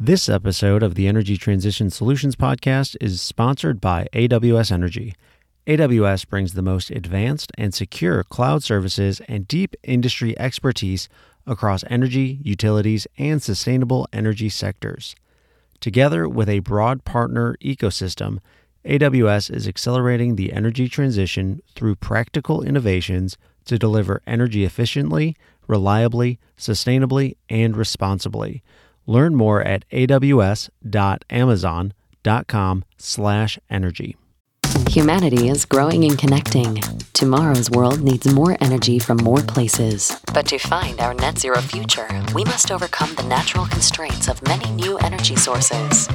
This episode of the Energy Transition Solutions podcast is sponsored by AWS Energy. AWS brings the most advanced and secure cloud services and deep industry expertise across energy, utilities, and sustainable energy sectors. Together with a broad partner ecosystem, AWS is accelerating the energy transition through practical innovations to deliver energy efficiently, reliably, sustainably, and responsibly. Learn more at aws.amazon.com/energy. Humanity is growing and connecting. Tomorrow's world needs more energy from more places. But to find our net zero future, we must overcome the natural constraints of many new energy sources.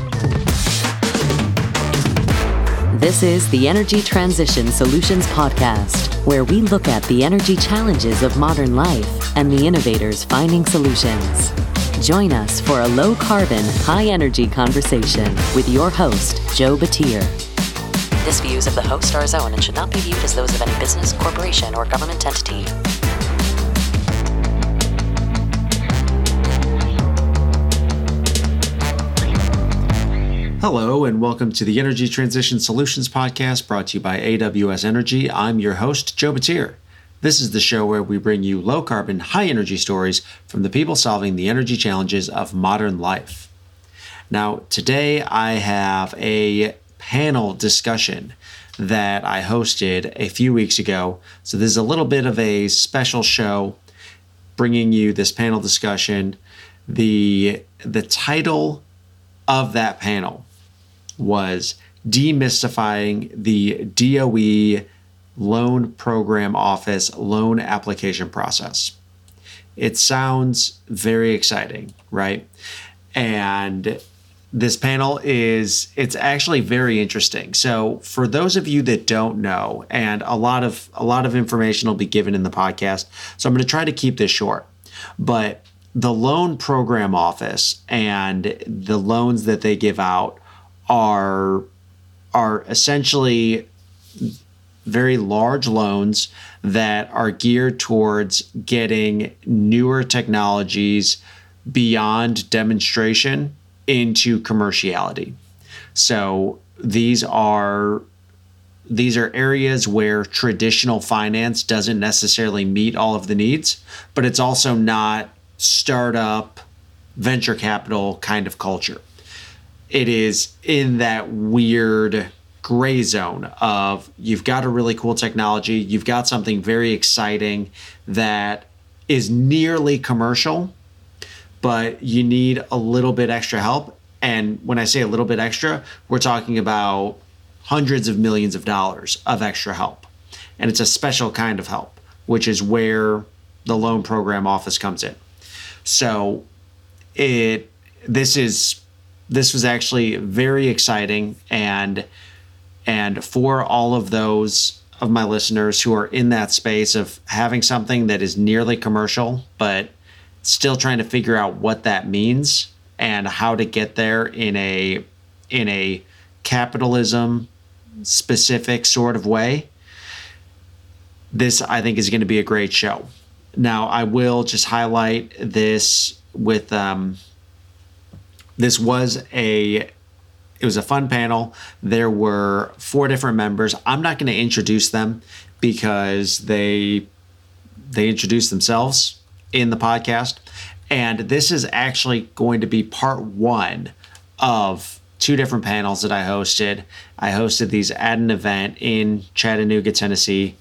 This is the Energy Transition Solutions Podcast, where we look at the energy challenges of modern life and the innovators finding solutions. Join us for a low carbon, high energy conversation with your host, Joe Batir. This views of the host are his own and should not be viewed as those of any business, corporation, or government entity. Hello, and welcome to the Energy Transition Solutions Podcast brought to you by AWS Energy. I'm your host, Joe Batir. This is the show where we bring you low carbon, high energy stories from the people solving the energy challenges of modern life. Now, today I have a panel discussion that I hosted a few weeks ago. So, this is a little bit of a special show bringing you this panel discussion. The, the title of that panel was demystifying the DOE loan program office loan application process. It sounds very exciting, right? And this panel is it's actually very interesting. So for those of you that don't know and a lot of a lot of information will be given in the podcast. So I'm going to try to keep this short. But the loan program office and the loans that they give out are are essentially very large loans that are geared towards getting newer technologies beyond demonstration into commerciality. So these are these are areas where traditional finance doesn't necessarily meet all of the needs, but it's also not startup venture capital kind of culture. It is in that weird gray zone of you've got a really cool technology, you've got something very exciting that is nearly commercial, but you need a little bit extra help. And when I say a little bit extra, we're talking about hundreds of millions of dollars of extra help. And it's a special kind of help, which is where the loan program office comes in. So it this is this was actually very exciting and and for all of those of my listeners who are in that space of having something that is nearly commercial, but still trying to figure out what that means and how to get there in a in a capitalism specific sort of way. This I think is going to be a great show. Now I will just highlight this with um, this was a it was a fun panel. There were four different members. I'm not going to introduce them because they they introduced themselves in the podcast. And this is actually going to be part one of two different panels that I hosted. I hosted these at an event in Chattanooga, Tennessee.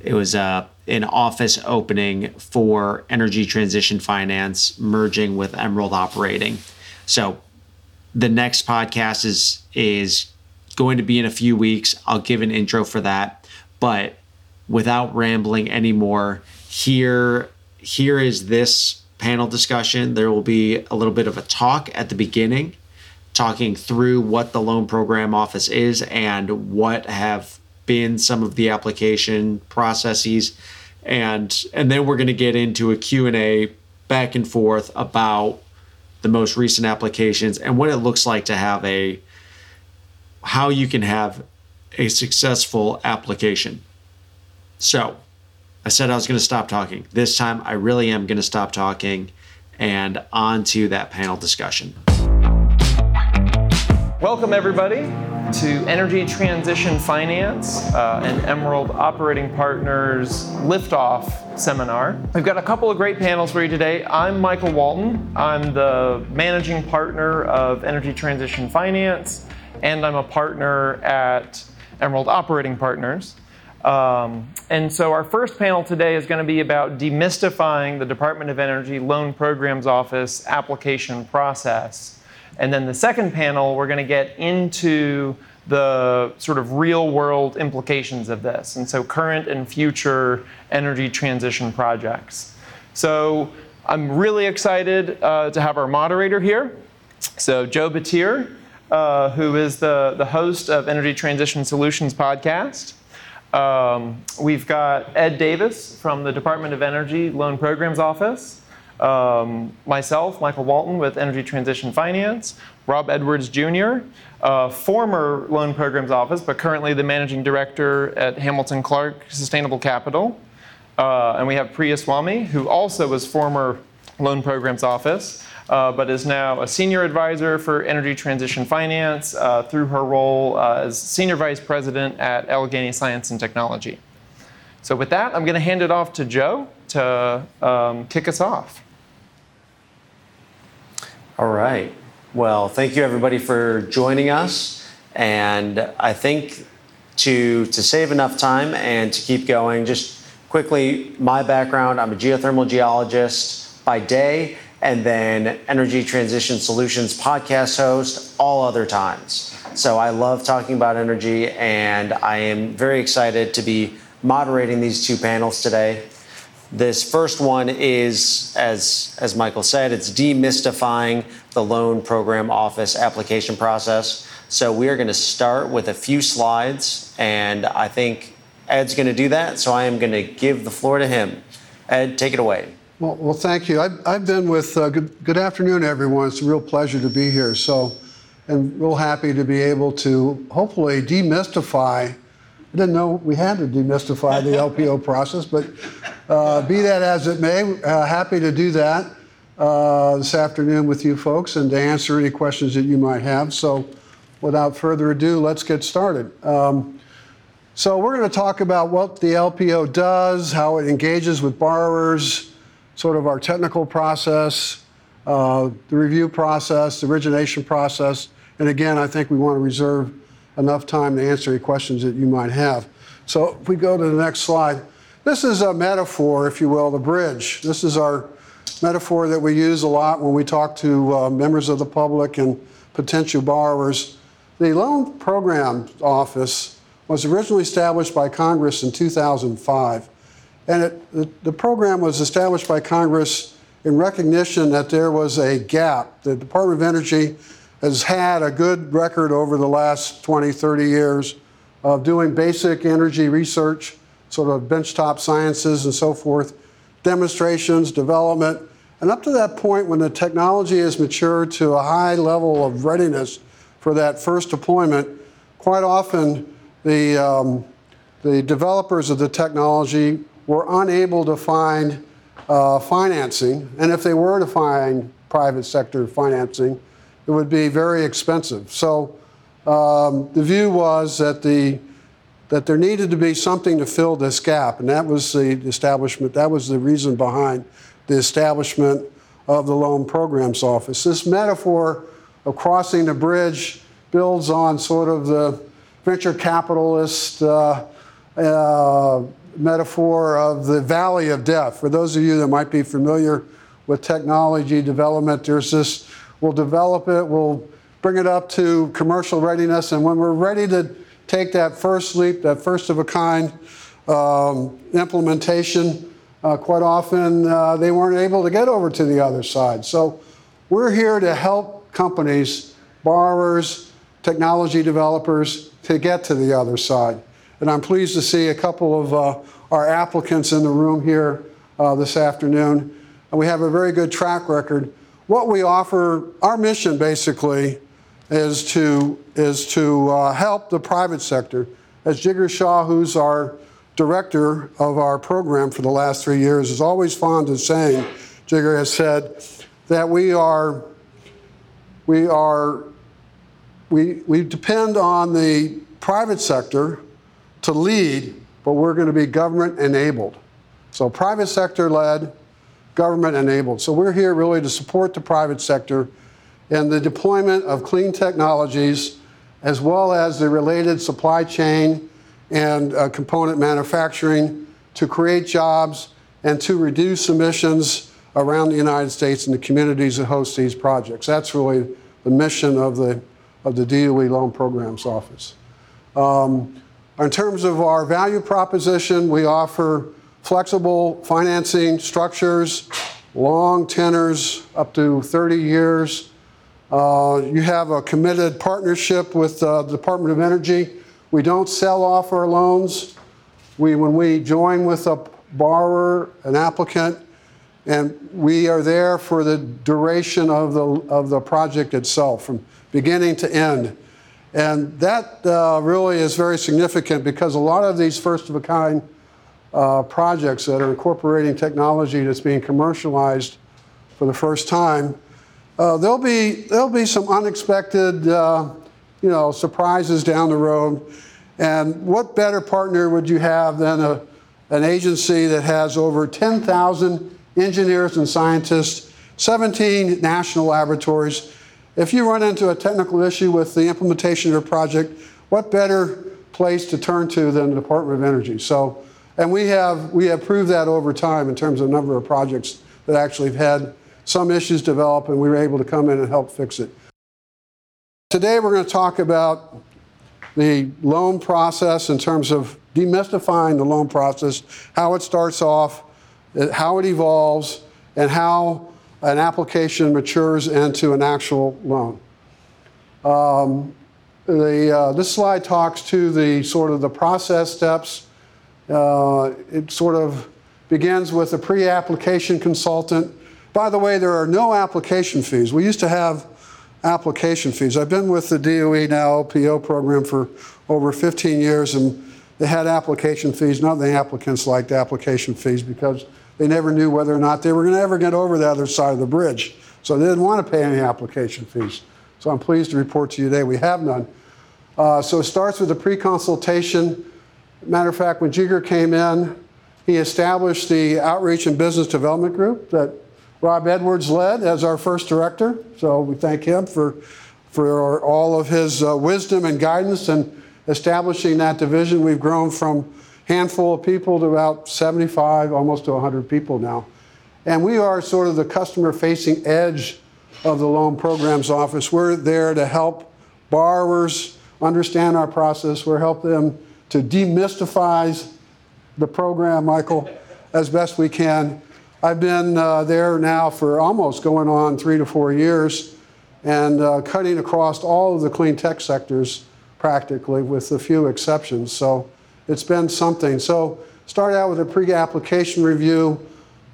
It was uh, an office opening for energy transition finance merging with Emerald Operating. So the next podcast is is going to be in a few weeks. I'll give an intro for that, but without rambling anymore, here here is this panel discussion. There will be a little bit of a talk at the beginning, talking through what the loan program office is and what have been some of the application processes and and then we're going to get into a Q&A back and forth about the most recent applications and what it looks like to have a how you can have a successful application. So, I said I was going to stop talking. This time I really am going to stop talking and on to that panel discussion. Welcome, everybody, to Energy Transition Finance uh, and Emerald Operating Partners Liftoff seminar. We've got a couple of great panels for you today. I'm Michael Walton. I'm the managing partner of Energy Transition Finance, and I'm a partner at Emerald Operating Partners. Um, and so, our first panel today is going to be about demystifying the Department of Energy Loan Programs Office application process. And then the second panel, we're going to get into the sort of real world implications of this, and so current and future energy transition projects. So, I'm really excited uh, to have our moderator here. So, Joe Batir, uh, who is the, the host of Energy Transition Solutions podcast. Um, we've got Ed Davis from the Department of Energy Loan Programs Office. Um, myself, Michael Walton with Energy Transition Finance. Rob Edwards Jr., uh, former Loan Programs Office, but currently the Managing Director at Hamilton Clark Sustainable Capital. Uh, and we have Priya Swamy, who also was former Loan Programs Office uh, but is now a senior advisor for energy transition finance uh, through her role uh, as senior vice president at Allegheny Science and Technology. So, with that, I'm going to hand it off to Joe to um, kick us off. All right. Well, thank you everybody for joining us. And I think to, to save enough time and to keep going, just quickly, my background I'm a geothermal geologist by day and then Energy Transition Solutions podcast host all other times. So I love talking about energy, and I am very excited to be moderating these two panels today. This first one is, as, as Michael said, it's demystifying the loan program office application process. So we are going to start with a few slides, and I think Ed's going to do that. So I am going to give the floor to him. Ed, take it away. Well, well, thank you. I've, I've been with, uh, good, good afternoon, everyone. It's a real pleasure to be here. So, and real happy to be able to hopefully demystify. I didn't know we had to demystify the LPO process, but uh, be that as it may, uh, happy to do that uh, this afternoon with you folks and to answer any questions that you might have. So, without further ado, let's get started. Um, so, we're going to talk about what the LPO does, how it engages with borrowers sort of our technical process, uh, the review process, the origination process. And again, I think we want to reserve enough time to answer any questions that you might have. So if we go to the next slide, this is a metaphor, if you will, the bridge. This is our metaphor that we use a lot when we talk to uh, members of the public and potential borrowers. The Loan Program Office was originally established by Congress in 2005. And it, the, the program was established by Congress in recognition that there was a gap. The Department of Energy has had a good record over the last 20, 30 years of doing basic energy research, sort of benchtop sciences and so forth, demonstrations, development. And up to that point, when the technology has matured to a high level of readiness for that first deployment, quite often the, um, the developers of the technology were unable to find uh, financing, and if they were to find private sector financing, it would be very expensive. So um, the view was that the that there needed to be something to fill this gap, and that was the establishment. That was the reason behind the establishment of the Loan Programs Office. This metaphor of crossing the bridge builds on sort of the venture capitalist. Uh, uh, metaphor of the valley of death. For those of you that might be familiar with technology development, there's this, we'll develop it, we'll bring it up to commercial readiness, and when we're ready to take that first leap, that first of a kind um, implementation, uh, quite often uh, they weren't able to get over to the other side. So we're here to help companies, borrowers, technology developers to get to the other side. And I'm pleased to see a couple of uh, our applicants in the room here uh, this afternoon. And we have a very good track record. What we offer, our mission basically, is to, is to uh, help the private sector. As Jigar Shah, who's our director of our program for the last three years, is always fond of saying, Jigar has said, that we are, we are we, we depend on the private sector to lead, but we're going to be government enabled. So, private sector led, government enabled. So, we're here really to support the private sector in the deployment of clean technologies as well as the related supply chain and uh, component manufacturing to create jobs and to reduce emissions around the United States and the communities that host these projects. That's really the mission of the, of the DOE Loan Programs Office. Um, in terms of our value proposition, we offer flexible financing structures, long tenors up to 30 years. Uh, you have a committed partnership with uh, the Department of Energy. We don't sell off our loans. We, when we join with a borrower, an applicant, and we are there for the duration of the, of the project itself, from beginning to end. And that uh, really is very significant because a lot of these first of a kind uh, projects that are incorporating technology that's being commercialized for the first time, uh, there'll be there'll be some unexpected, uh, you know, surprises down the road. And what better partner would you have than a, an agency that has over 10,000 engineers and scientists, 17 national laboratories? If you run into a technical issue with the implementation of a project, what better place to turn to than the Department of Energy? So, and we have we have proved that over time in terms of number of projects that actually have had some issues develop, and we were able to come in and help fix it. Today, we're going to talk about the loan process in terms of demystifying the loan process, how it starts off, how it evolves, and how an application matures into an actual loan. Um, the, uh, this slide talks to the sort of the process steps. Uh, it sort of begins with a pre-application consultant by the way, there are no application fees. We used to have application fees. I've been with the DOE now LPO program for over 15 years, and they had application fees. None of the applicants liked application fees because they never knew whether or not they were going to ever get over the other side of the bridge. So they didn't want to pay any application fees. So I'm pleased to report to you today we have none. Uh, so it starts with a pre-consultation. Matter of fact, when Jigar came in, he established the Outreach and Business Development Group that Rob Edwards led as our first director. So we thank him for, for all of his uh, wisdom and guidance in establishing that division. We've grown from handful of people to about 75, almost to 100 people now. And we are sort of the customer facing edge of the loan programs office. We're there to help borrowers understand our process. We're helping them to demystify the program, Michael, as best we can I've been uh, there now for almost going on three to four years and uh, cutting across all of the clean tech sectors practically, with a few exceptions. So it's been something. So start out with a pre-application review.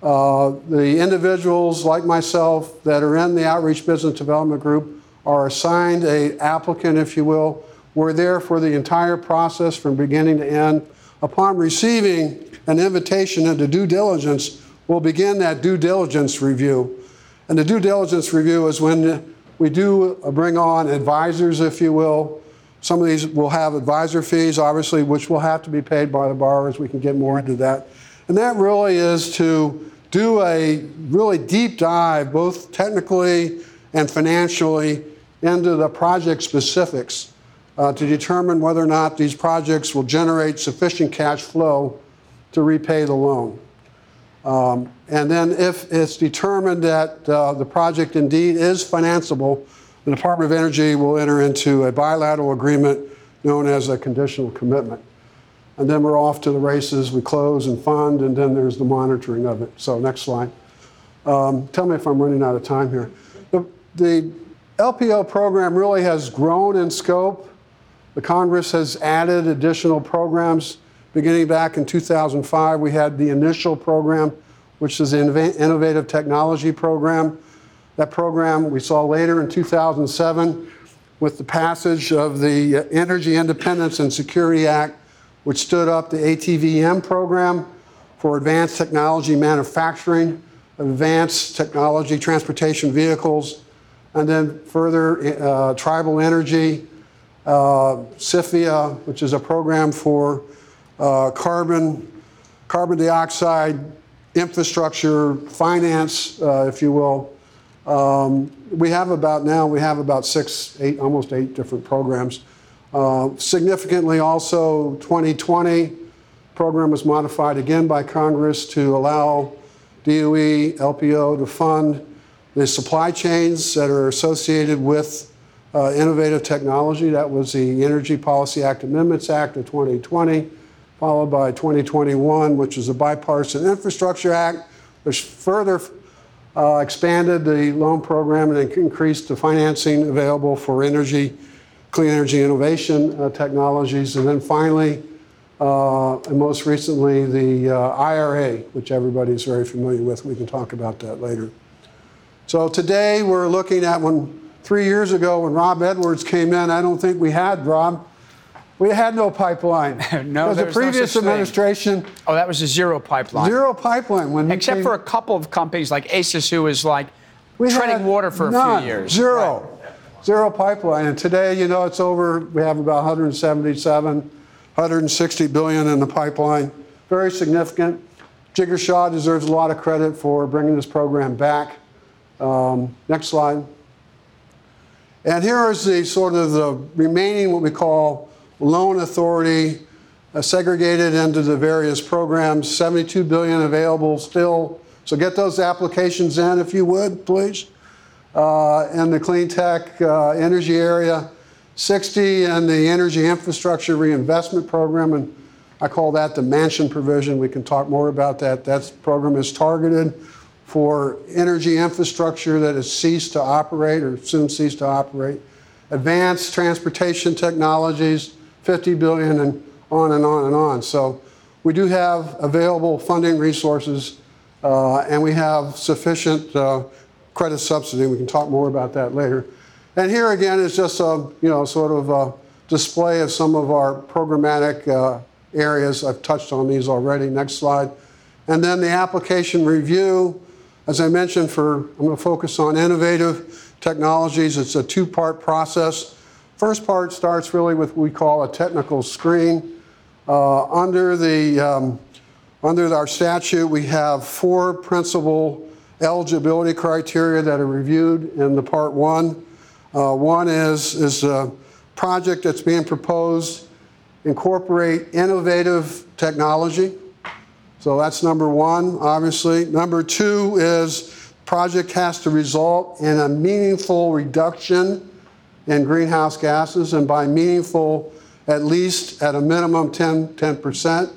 Uh, the individuals like myself that are in the outreach business development group are assigned a applicant, if you will. We're there for the entire process from beginning to end. Upon receiving an invitation into due diligence, we'll begin that due diligence review. And the due diligence review is when we do bring on advisors, if you will. Some of these will have advisor fees, obviously, which will have to be paid by the borrowers. We can get more into that. And that really is to do a really deep dive, both technically and financially, into the project specifics uh, to determine whether or not these projects will generate sufficient cash flow to repay the loan. Um, and then if it's determined that uh, the project indeed is financeable, the Department of Energy will enter into a bilateral agreement known as a conditional commitment. And then we're off to the races. We close and fund, and then there's the monitoring of it. So, next slide. Um, tell me if I'm running out of time here. The, the LPO program really has grown in scope. The Congress has added additional programs Beginning back in 2005, we had the initial program, which is the Innovative Technology Program. That program we saw later in 2007 with the passage of the Energy Independence and Security Act, which stood up the ATVM program for advanced technology manufacturing, advanced technology transportation vehicles, And then further, uh, Tribal Energy, uh, CIFIA, which is a program for uh, carbon, carbon dioxide infrastructure finance, uh, if you will. Um, we have about now, we have about six, eight, almost eight different programs. Uh, significantly also 2020 program was modified again by Congress to allow DOE, LPO to fund the supply chains that are associated with uh, innovative technology. That was the Energy Policy Act Amendments Act of 2020, followed by 2021, which is the Bipartisan Infrastructure Act, which further uh, expanded the loan program and increased the financing available for energy, clean energy innovation uh, technologies. And then finally, uh, and most recently, the uh, IRA, which everybody is very familiar with. We can talk about that later. So today we're looking at when three years ago when Rob Edwards came in, I don't think we had, Rob, we had no pipeline. no, there was the previous no administration. Thing. Oh, that was a zero pipeline. Zero pipeline. When Except came, for a couple of companies like ASUS, who was like treading water for none, a few years. Zero. Right. Zero pipeline. And today, you know, it's over, we have about 177, 160 billion in the pipeline. Very significant. Jigar Shah deserves a lot of credit for bringing this program back. Um, next slide. And here is the sort of the remaining what we call loan authority uh, segregated into the various programs, 72 billion available still. So get those applications in if you would, please. Uh, in the clean tech uh, energy area, 60 in the energy infrastructure reinvestment program, and I call that the Manchin provision. We can talk more about that. That program is targeted for energy infrastructure that has ceased to operate or soon cease to operate, advanced transportation technologies, 50 billion and on and on and on. So we do have available funding resources uh, and we have sufficient uh, credit subsidy. We can talk more about that later. And here again is just a you know sort of a display of some of our programmatic uh, areas. I've touched on these already. Next slide. And then the application review as I mentioned, for I'm going to focus on innovative technologies. It's a two-part process. First part starts really with what we call a technical screen. Uh, under the um, under our statute, we have four principal eligibility criteria that are reviewed in the part one. Uh, one is is a project that's being proposed incorporate innovative technology. So that's number one, obviously. Number two is project has to result in a meaningful reduction in greenhouse gases, and by meaningful, at least at a minimum 10, 10%.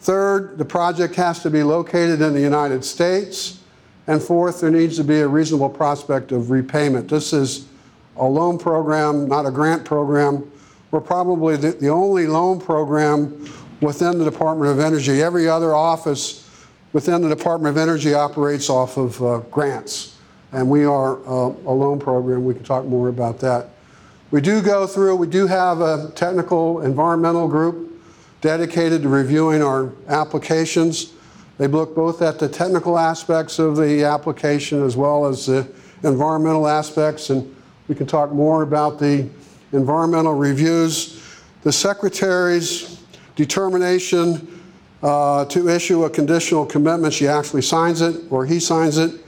Third, the project has to be located in the United States. And fourth, there needs to be a reasonable prospect of repayment. This is a loan program, not a grant program. We're probably the, the only loan program within the Department of Energy. Every other office within the Department of Energy operates off of uh, grants. And we are uh, a loan program. We can talk more about that. We do go through, we do have a technical environmental group dedicated to reviewing our applications. They look both at the technical aspects of the application as well as the environmental aspects. And we can talk more about the environmental reviews. The secretaries determination uh, to issue a conditional commitment. She actually signs it, or he signs it.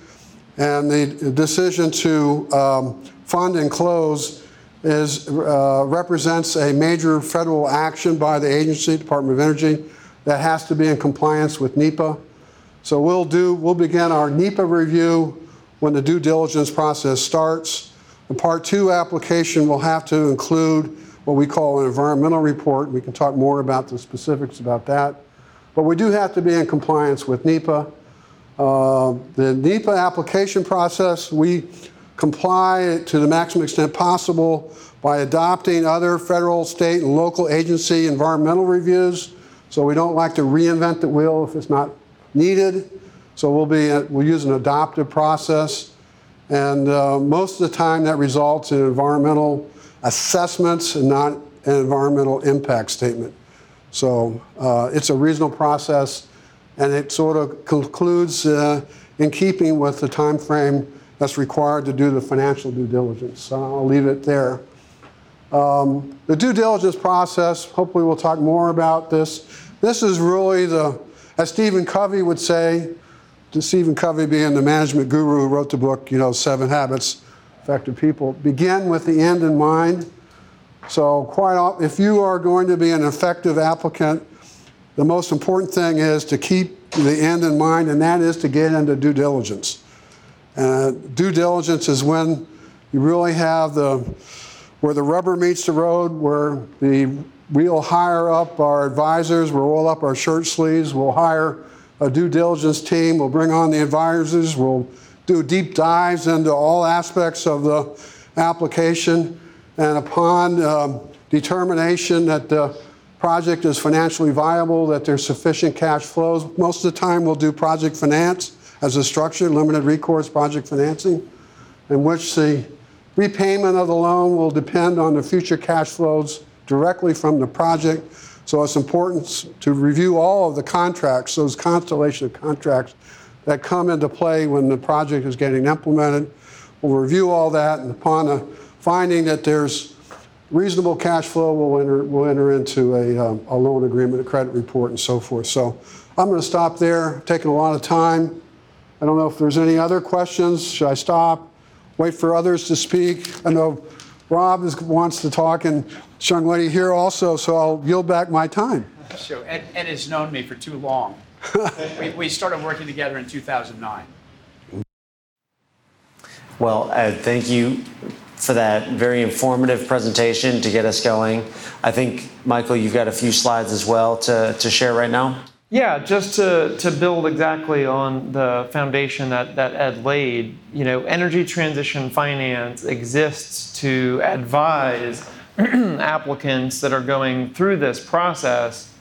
And the decision to um, fund and close is, uh, represents a major federal action by the agency, Department of Energy, that has to be in compliance with NEPA. So we'll do, we'll begin our NEPA review when the due diligence process starts. The part two application will have to include what we call an environmental report. We can talk more about the specifics about that. But we do have to be in compliance with NEPA. Uh, the NEPA application process, we comply to the maximum extent possible by adopting other federal, state, and local agency environmental reviews. So we don't like to reinvent the wheel if it's not needed. So we'll be we'll use an adoptive process, and uh, most of the time that results in environmental assessments and not an environmental impact statement. So uh, it's a reasonable process, and it sort of concludes uh, in keeping with the time frame that's required to do the financial due diligence. So I'll leave it there. Um, the due diligence process, hopefully we'll talk more about this. This is really the, as Stephen Covey would say, Stephen Covey being the management guru who wrote the book, you know, Seven Habits Effective People, begin with the end in mind. So quite often, if you are going to be an effective applicant, the most important thing is to keep the end in mind, and that is to get into due diligence. Uh, due diligence is when you really have the where the rubber meets the road, where the we'll hire up our advisors, we'll roll up our shirt sleeves, we'll hire a due diligence team, we'll bring on the advisors, we'll do deep dives into all aspects of the application, and upon um, determination that the project is financially viable, that there's sufficient cash flows, most of the time we'll do project finance as a structure, limited recourse project financing, in which the repayment of the loan will depend on the future cash flows directly from the project. So it's important to review all of the contracts, those constellation of contracts that come into play when the project is getting implemented. We'll review all that, and upon a finding that there's reasonable cash flow, we'll enter, we'll enter into a, um, a loan agreement, a credit report, and so forth. So I'm going to stop there, taking a lot of time. I don't know if there's any other questions. Should I stop? Wait for others to speak? I know Rob is, wants to talk, and young lady here also, so I'll yield back my time. So Ed, Ed has known me for too long. we, we started working together in 2009. Well, Ed, thank you for that very informative presentation to get us going. I think, Michael, you've got a few slides as well to, to share right now. Yeah, just to, to build exactly on the foundation that, that Ed laid, you know, energy transition finance exists to advise applicants that are going through this process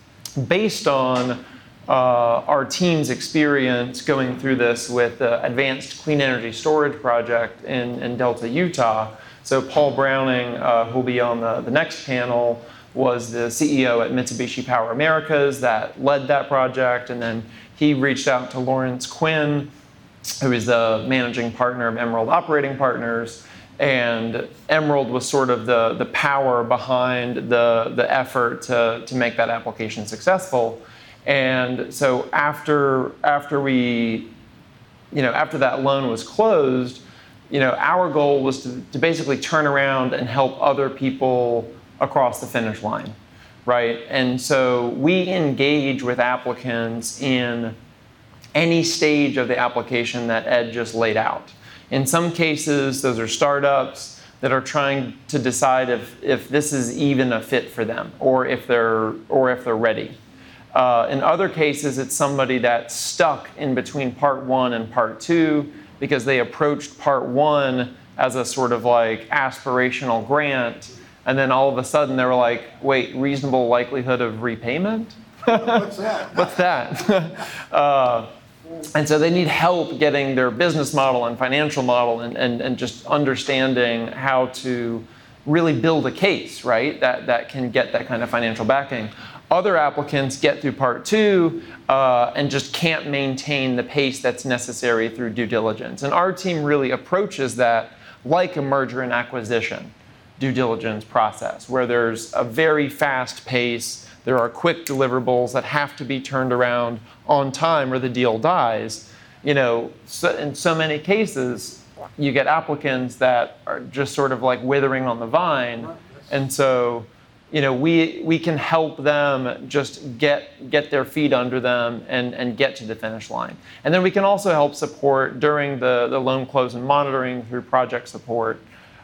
based on uh, our team's experience going through this with the Advanced Clean Energy Storage Project in, in Delta, Utah. So, Paul Browning, uh, who'll be on the, the next panel, was the CEO at Mitsubishi Power Americas that led that project. And then he reached out to Lawrence Quinn, who is the managing partner of Emerald Operating Partners. And Emerald was sort of the, the power behind the, the effort to, to make that application successful. And so after, after we, you know, after that loan was closed, you know, our goal was to, to basically turn around and help other people across the finish line, right? And so we engage with applicants in any stage of the application that Ed just laid out. In some cases, those are startups that are trying to decide if, if this is even a fit for them or if they're, or if they're ready. Uh, in other cases, it's somebody that's stuck in between part one and part two because they approached part one as a sort of like aspirational grant and then all of a sudden they were like, wait, reasonable likelihood of repayment? What's that? What's that? uh, and so they need help getting their business model and financial model and, and, and just understanding how to really build a case, right? That, that can get that kind of financial backing. Other applicants get through part two uh, and just can't maintain the pace that's necessary through due diligence. And our team really approaches that like a merger and acquisition due diligence process where there's a very fast pace, there are quick deliverables that have to be turned around on time or the deal dies. You know, so in so many cases, you get applicants that are just sort of like withering on the vine. And so, you know, we, we can help them just get, get their feet under them and, and get to the finish line. And then we can also help support during the, the loan close and monitoring through project support.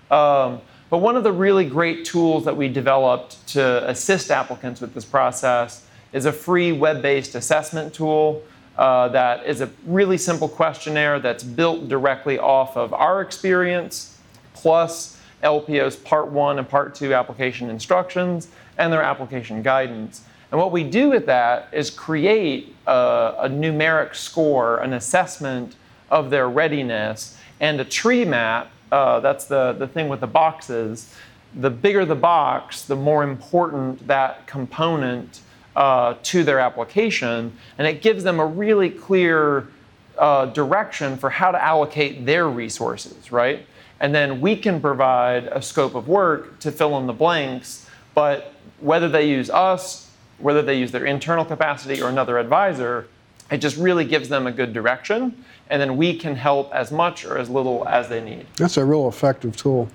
Um, but one of the really great tools that we developed to assist applicants with this process is a free web based assessment tool uh, that is a really simple questionnaire that's built directly off of our experience, plus LPO's Part 1 and Part 2 application instructions and their application guidance. And what we do with that is create a, a numeric score, an assessment of their readiness, and a tree map uh, that's the, the thing with the boxes. The bigger the box, the more important that component uh, to their application, and it gives them a really clear uh, direction for how to allocate their resources, right? And then we can provide a scope of work to fill in the blanks. But whether they use us, whether they use their internal capacity or another advisor, it just really gives them a good direction. And then we can help as much or as little as they need. That's a real effective tool.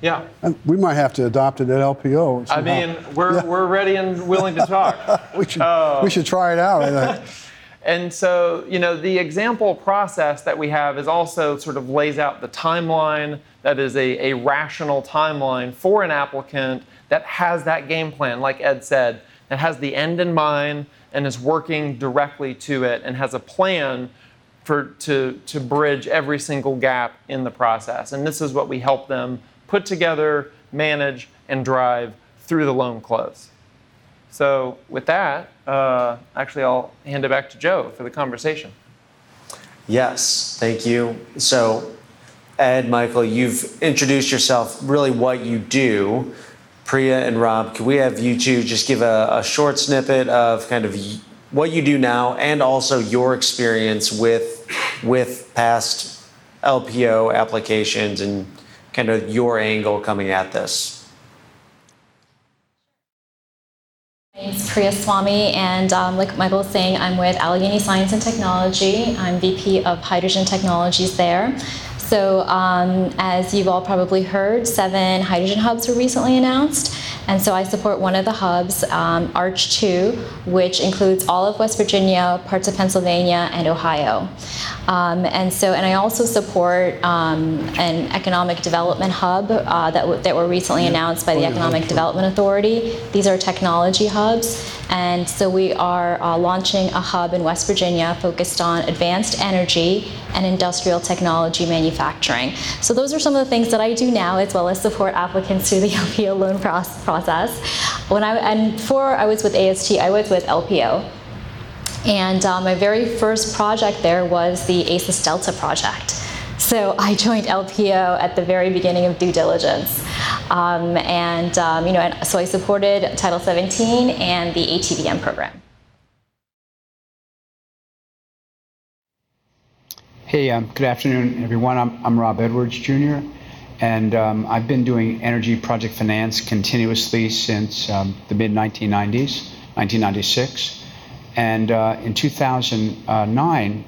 Yeah. And we might have to adopt it at LPO. I mean, we're, Yeah. we're ready and willing to talk. we should we should try it out. I think. And so, you know, the example process that we have is also sort of lays out the timeline that is a, a rational timeline for an applicant that has that game plan, like Ed said, that has the end in mind and is working directly to it and has a plan for to, to bridge every single gap in the process. And this is what we help them put together, manage, and drive through the loan close. So, with that, uh, actually, I'll hand it back to Joe for the conversation. Yes, thank you. So, Ed, Michael, you've introduced yourself, really what you do. Priya and Rob, could we have you two just give a, a short snippet of kind of what you do now and also your experience with, with past LPO applications and kind of your angle coming at this? Is Priya Swamy, and um, like Michael was saying, I'm with Allegheny Science and Technology. I'm VP of Hydrogen Technologies there. So, um, as you've all probably heard, seven hydrogen hubs were recently announced. And so I support one of the hubs, um, ARCH 2, which includes all of West Virginia, parts of Pennsylvania, and Ohio. Um, and so, and I also support um, an economic development hub uh, that, w- that were recently announced by the Economic Development Authority. These are technology hubs. And so we are uh, launching a hub in West Virginia focused on advanced energy and industrial technology manufacturing. So those are some of the things that I do now, as well as support applicants through the LPO loan process. When I and before I was with AST, I was with LPO. And uh, my very first project there was the ACES Delta project. So I joined LPO at the very beginning of due diligence. Um, and, um, you know, and so I supported Title 17 and the ATVM program. Hey, um, good afternoon, everyone. I'm, I'm Rob Edwards Jr., and um, I've been doing energy project finance continuously since um, the mid 1990s, 1996. And uh, in 2009,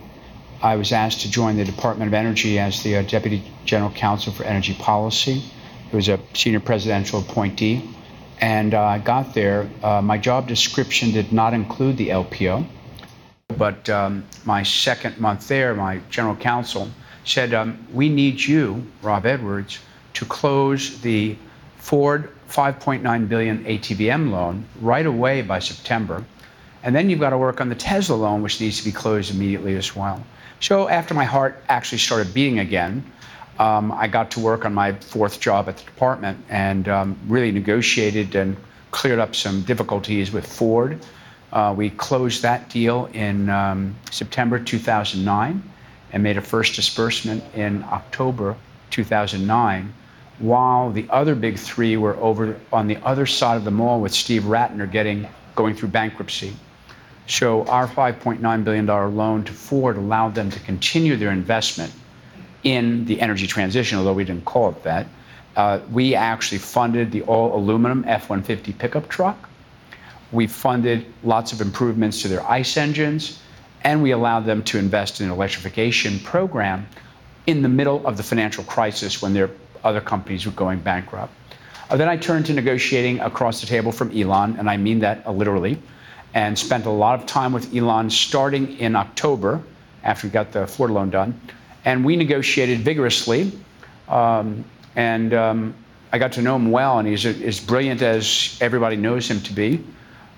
I was asked to join the Department of Energy as the uh, Deputy General Counsel for Energy Policy. It was a senior presidential appointee. And uh, I got there. Uh, my job description did not include the LPO. But um, my second month there, my general counsel said, um, We need you, Rob Edwards, to close the Ford 5.9 billion ATVM loan right away by September. And then you've got to work on the Tesla loan, which needs to be closed immediately as well. So after my heart actually started beating again, um, I got to work on my fourth job at the department and um, really negotiated and cleared up some difficulties with Ford. Uh, we closed that deal in um, September 2009 and made a first disbursement in October 2009, while the other big three were over on the other side of the mall with Steve Ratner getting going through bankruptcy. So our $5.9 billion loan to Ford allowed them to continue their investment in the energy transition, although we didn't call it that. Uh, we actually funded the all aluminum F 150 pickup truck. We funded lots of improvements to their ICE engines, and we allowed them to invest in an electrification program in the middle of the financial crisis when their other companies were going bankrupt. Uh, then I turned to negotiating across the table from Elon, and I mean that uh, literally, and spent a lot of time with Elon starting in October after we got the Ford loan done. And we negotiated vigorously. Um, and um, I got to know him well, and he's as brilliant as everybody knows him to be,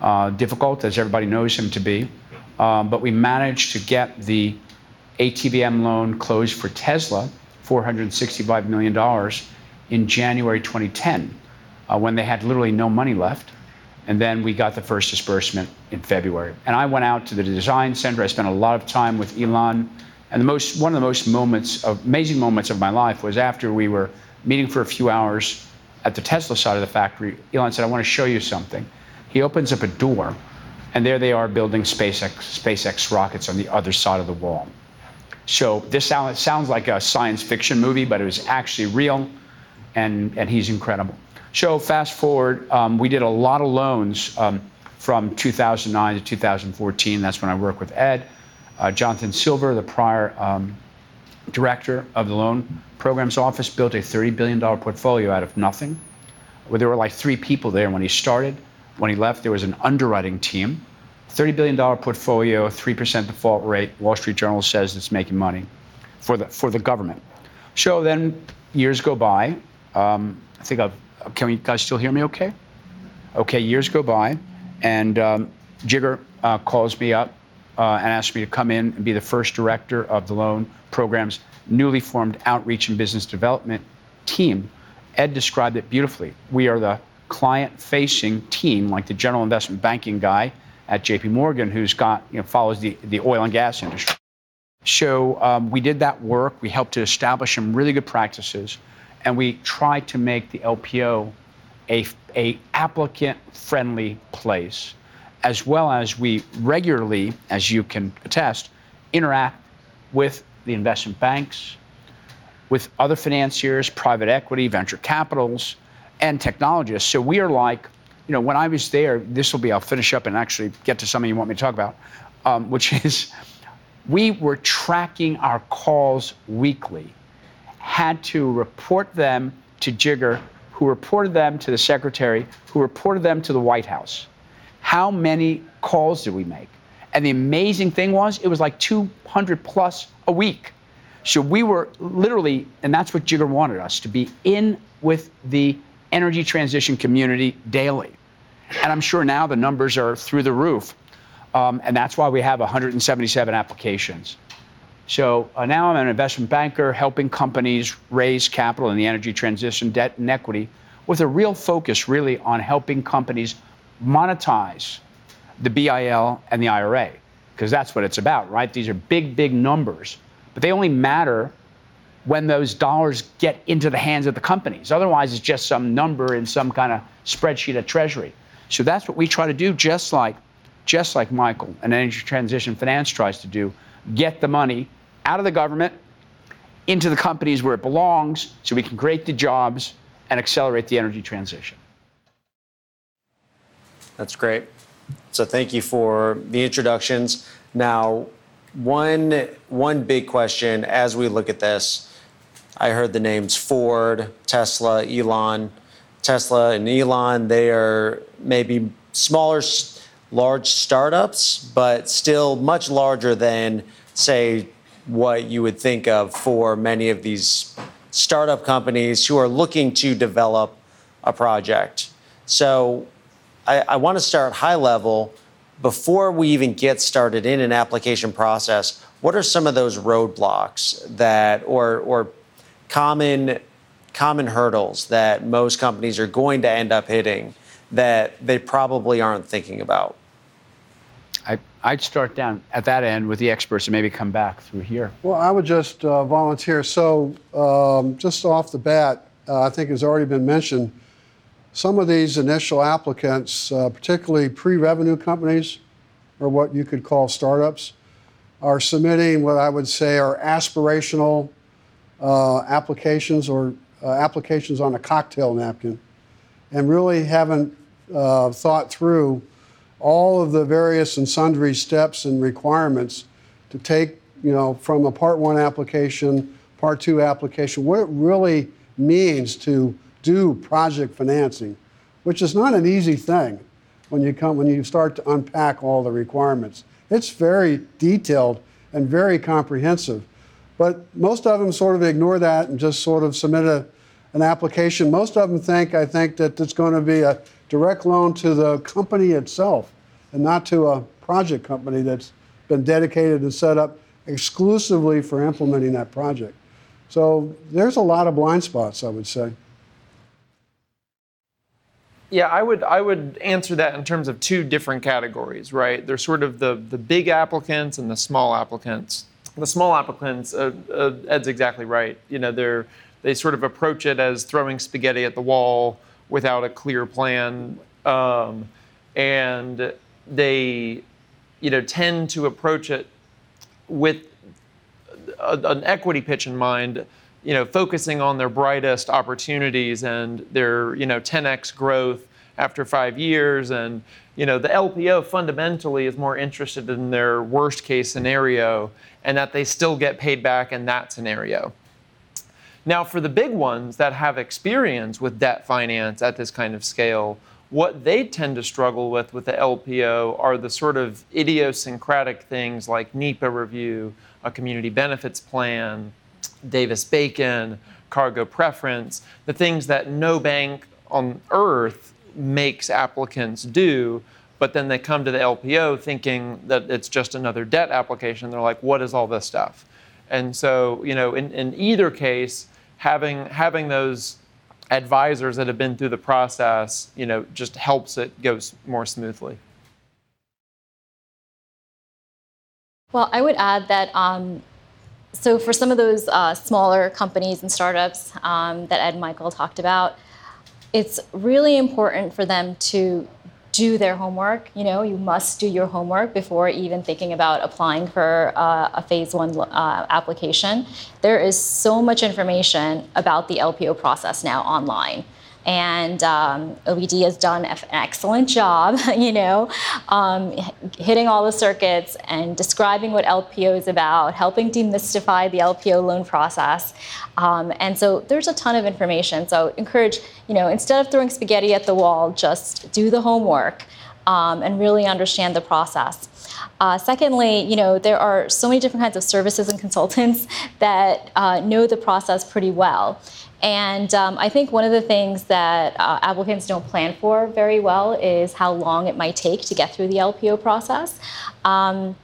uh, difficult as everybody knows him to be. Um, but we managed to get the ATVM loan closed for Tesla, $465 million, in January 2010, uh, when they had literally no money left. And then we got the first disbursement in February. And I went out to the design center. I spent a lot of time with Elon. And the most, one of the most moments of amazing moments of my life was after we were meeting for a few hours at the Tesla side of the factory. Elon said, I want to show you something. He opens up a door, and there they are building SpaceX, SpaceX rockets on the other side of the wall. So this sound, sounds like a science fiction movie, but it was actually real, and, and he's incredible. So fast forward, um, we did a lot of loans um, from 2009 to 2014. That's when I worked with Ed. Uh, Jonathan Silver, the prior um, director of the loan programs office, built a $30 billion portfolio out of nothing. Where there were like three people there when he started. When he left, there was an underwriting team. $30 billion portfolio, 3% default rate. Wall Street Journal says it's making money for the, for the government. So then years go by. Um, I think I've, can you guys still hear me okay? Okay, years go by, and um, Jigar uh, calls me up uh, and asks me to come in and be the first director of the loan program's newly formed outreach and business development team. Ed described it beautifully. We are the client facing team, like the general investment banking guy at JP Morgan, who's got, you know, follows the, the oil and gas industry. So um, we did that work. We helped to establish some really good practices, and we try to make the LPO a, a applicant friendly place, as well as we regularly, as you can attest, interact with the investment banks, with other financiers, private equity, venture capitals, and technologists. So we are like, you know, when I was there, this will be, I'll finish up and actually get to something you want me to talk about, um, which is we were tracking our calls weekly, had to report them to Jigar, who reported them to the secretary, who reported them to the White House. How many calls did we make? And the amazing thing was, it was like 200 plus a week. So we were literally, and that's what Jigar wanted us to be in with the energy transition community daily. And I'm sure now the numbers are through the roof. Um, and that's why we have 177 applications. So uh, now I'm an investment banker helping companies raise capital in the energy transition, debt, and equity with a real focus really on helping companies monetize the BIL and the IRA, because that's what it's about, right? These are big, big numbers, but they only matter when those dollars get into the hands of the companies. Otherwise, it's just some number in some kind of spreadsheet at Treasury. So that's what we try to do, just like, just like Michael and Energy Transition Finance tries to do, get the money out of the government into the companies where it belongs so we can create the jobs and accelerate the energy transition. That's great. So thank you for the introductions. Now, one one big question as we look at this, I heard the names Ford, Tesla, Elon. Tesla and Elon, they are maybe smaller, large startups, but still much larger than, say, what you would think of for many of these startup companies who are looking to develop a project. So I, I want to start high level. Before we even get started in an application process, what are some of those roadblocks that, or, or common common hurdles that most companies are going to end up hitting that they probably aren't thinking about? I, I'd start down at that end with the experts and maybe come back through here. Well, I would just uh, volunteer. So, um, just off the bat, uh, I think has already been mentioned, some of these initial applicants, uh, particularly pre revenue companies, or what you could call startups, are submitting what I would say are aspirational uh, applications or uh, applications on a cocktail napkin and really haven't uh, thought through all of the various and sundry steps and requirements to take, you know, from a part one application, part two application, what it really means to do project financing, which is not an easy thing when you come when you start to unpack all the requirements. It's very detailed and very comprehensive. But most of them sort of ignore that and just sort of submit a, an application. Most of them think, I think, that it's going to be a direct loan to the company itself and not to a project company that's been dedicated and set up exclusively for implementing that project. So there's a lot of blind spots, I would say. Yeah, I would I would answer that in terms of two different categories, right? There's sort of the the big applicants and the small applicants. The small applicants, uh, uh, Ed's exactly right. You know, they're they sort of approach it as throwing spaghetti at the wall without a clear plan, um, and they, you know, tend to approach it with a, an equity pitch in mind, you know, focusing on their brightest opportunities and their, you know, 10x growth after five years. And, you know, the LPO fundamentally is more interested in their worst case scenario and that they still get paid back in that scenario. Now, for the big ones that have experience with debt finance at this kind of scale, what they tend to struggle with with the LPO are the sort of idiosyncratic things like NEPA review, a community benefits plan, Davis Bacon, cargo preference, the things that no bank on earth makes applicants do. But then they come to the LPO thinking that it's just another debt application. They're like, what is all this stuff? And so, you know, in, in either case, having having those advisors that have been through the process, you know, just helps it go more smoothly. Well, I would add that um, so for some of those uh, smaller companies and startups um, that Ed Michael talked about, it's really important for them to do their homework. You know, you must do your homework before even thinking about applying for uh, a phase one uh, application. There is so much information about the LPO process now online and um, OBD has done an excellent job, you know, um, hitting all the circuits and describing what LPO is about, helping demystify the LPO loan process. Um, and so there's a ton of information. So encourage, you know, instead of throwing spaghetti at the wall, just do the homework um, and really understand the process. Uh, secondly, you know, there are so many different kinds of services and consultants that uh, know the process pretty well. And um, I think one of the things that uh, applicants don't plan for very well is how long it might take to get through the LPO process. Um,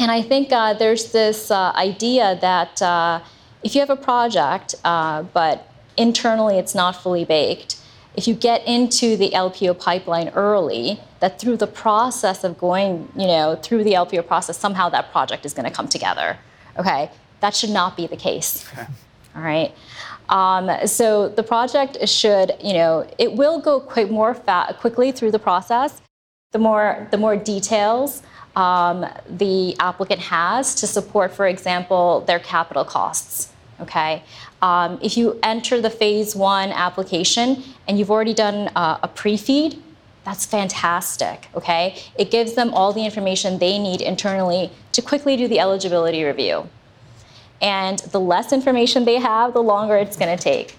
and I think uh, there's this uh, idea that uh, if you have a project, uh, but internally it's not fully baked, if you get into the LPO pipeline early, that through the process of going, you know, through the LPO process, somehow that project is going to come together. Okay, that should not be the case. All right. Um, so the project should, you know, it will go quite more fa- quickly through the process. The more, the more details um, the applicant has to support, for example, their capital costs. Okay, um, if you enter the phase one application and you've already done uh, a pre-feed, that's fantastic. Okay, it gives them all the information they need internally to quickly do the eligibility review. And the less information they have, the longer it's going to take.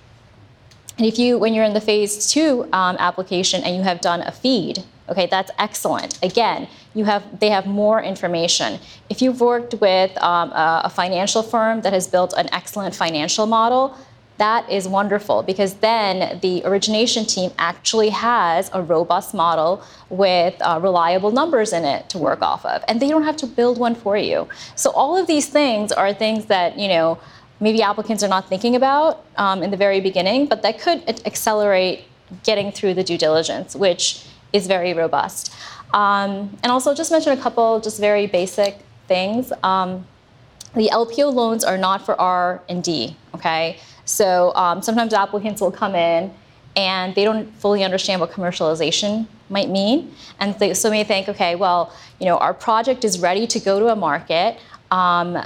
And if you, when you're in the phase two um, application and you have done a feed, okay, that's excellent. Again, you have they have more information. If you've worked with um, a, a financial firm that has built an excellent financial model, that is wonderful because then the origination team actually has a robust model with uh, reliable numbers in it to work off of and they don't have to build one for you. So all of these things are things that you know maybe applicants are not thinking about um, in the very beginning but that could accelerate getting through the due diligence which is very robust. Um, and also just mention a couple just very basic things. Um, the lpo loans are not for r and d okay so um, sometimes applicants will come in and they don't fully understand what commercialization might mean. And so may think, okay, well, you know, our project is ready to go to a market, um,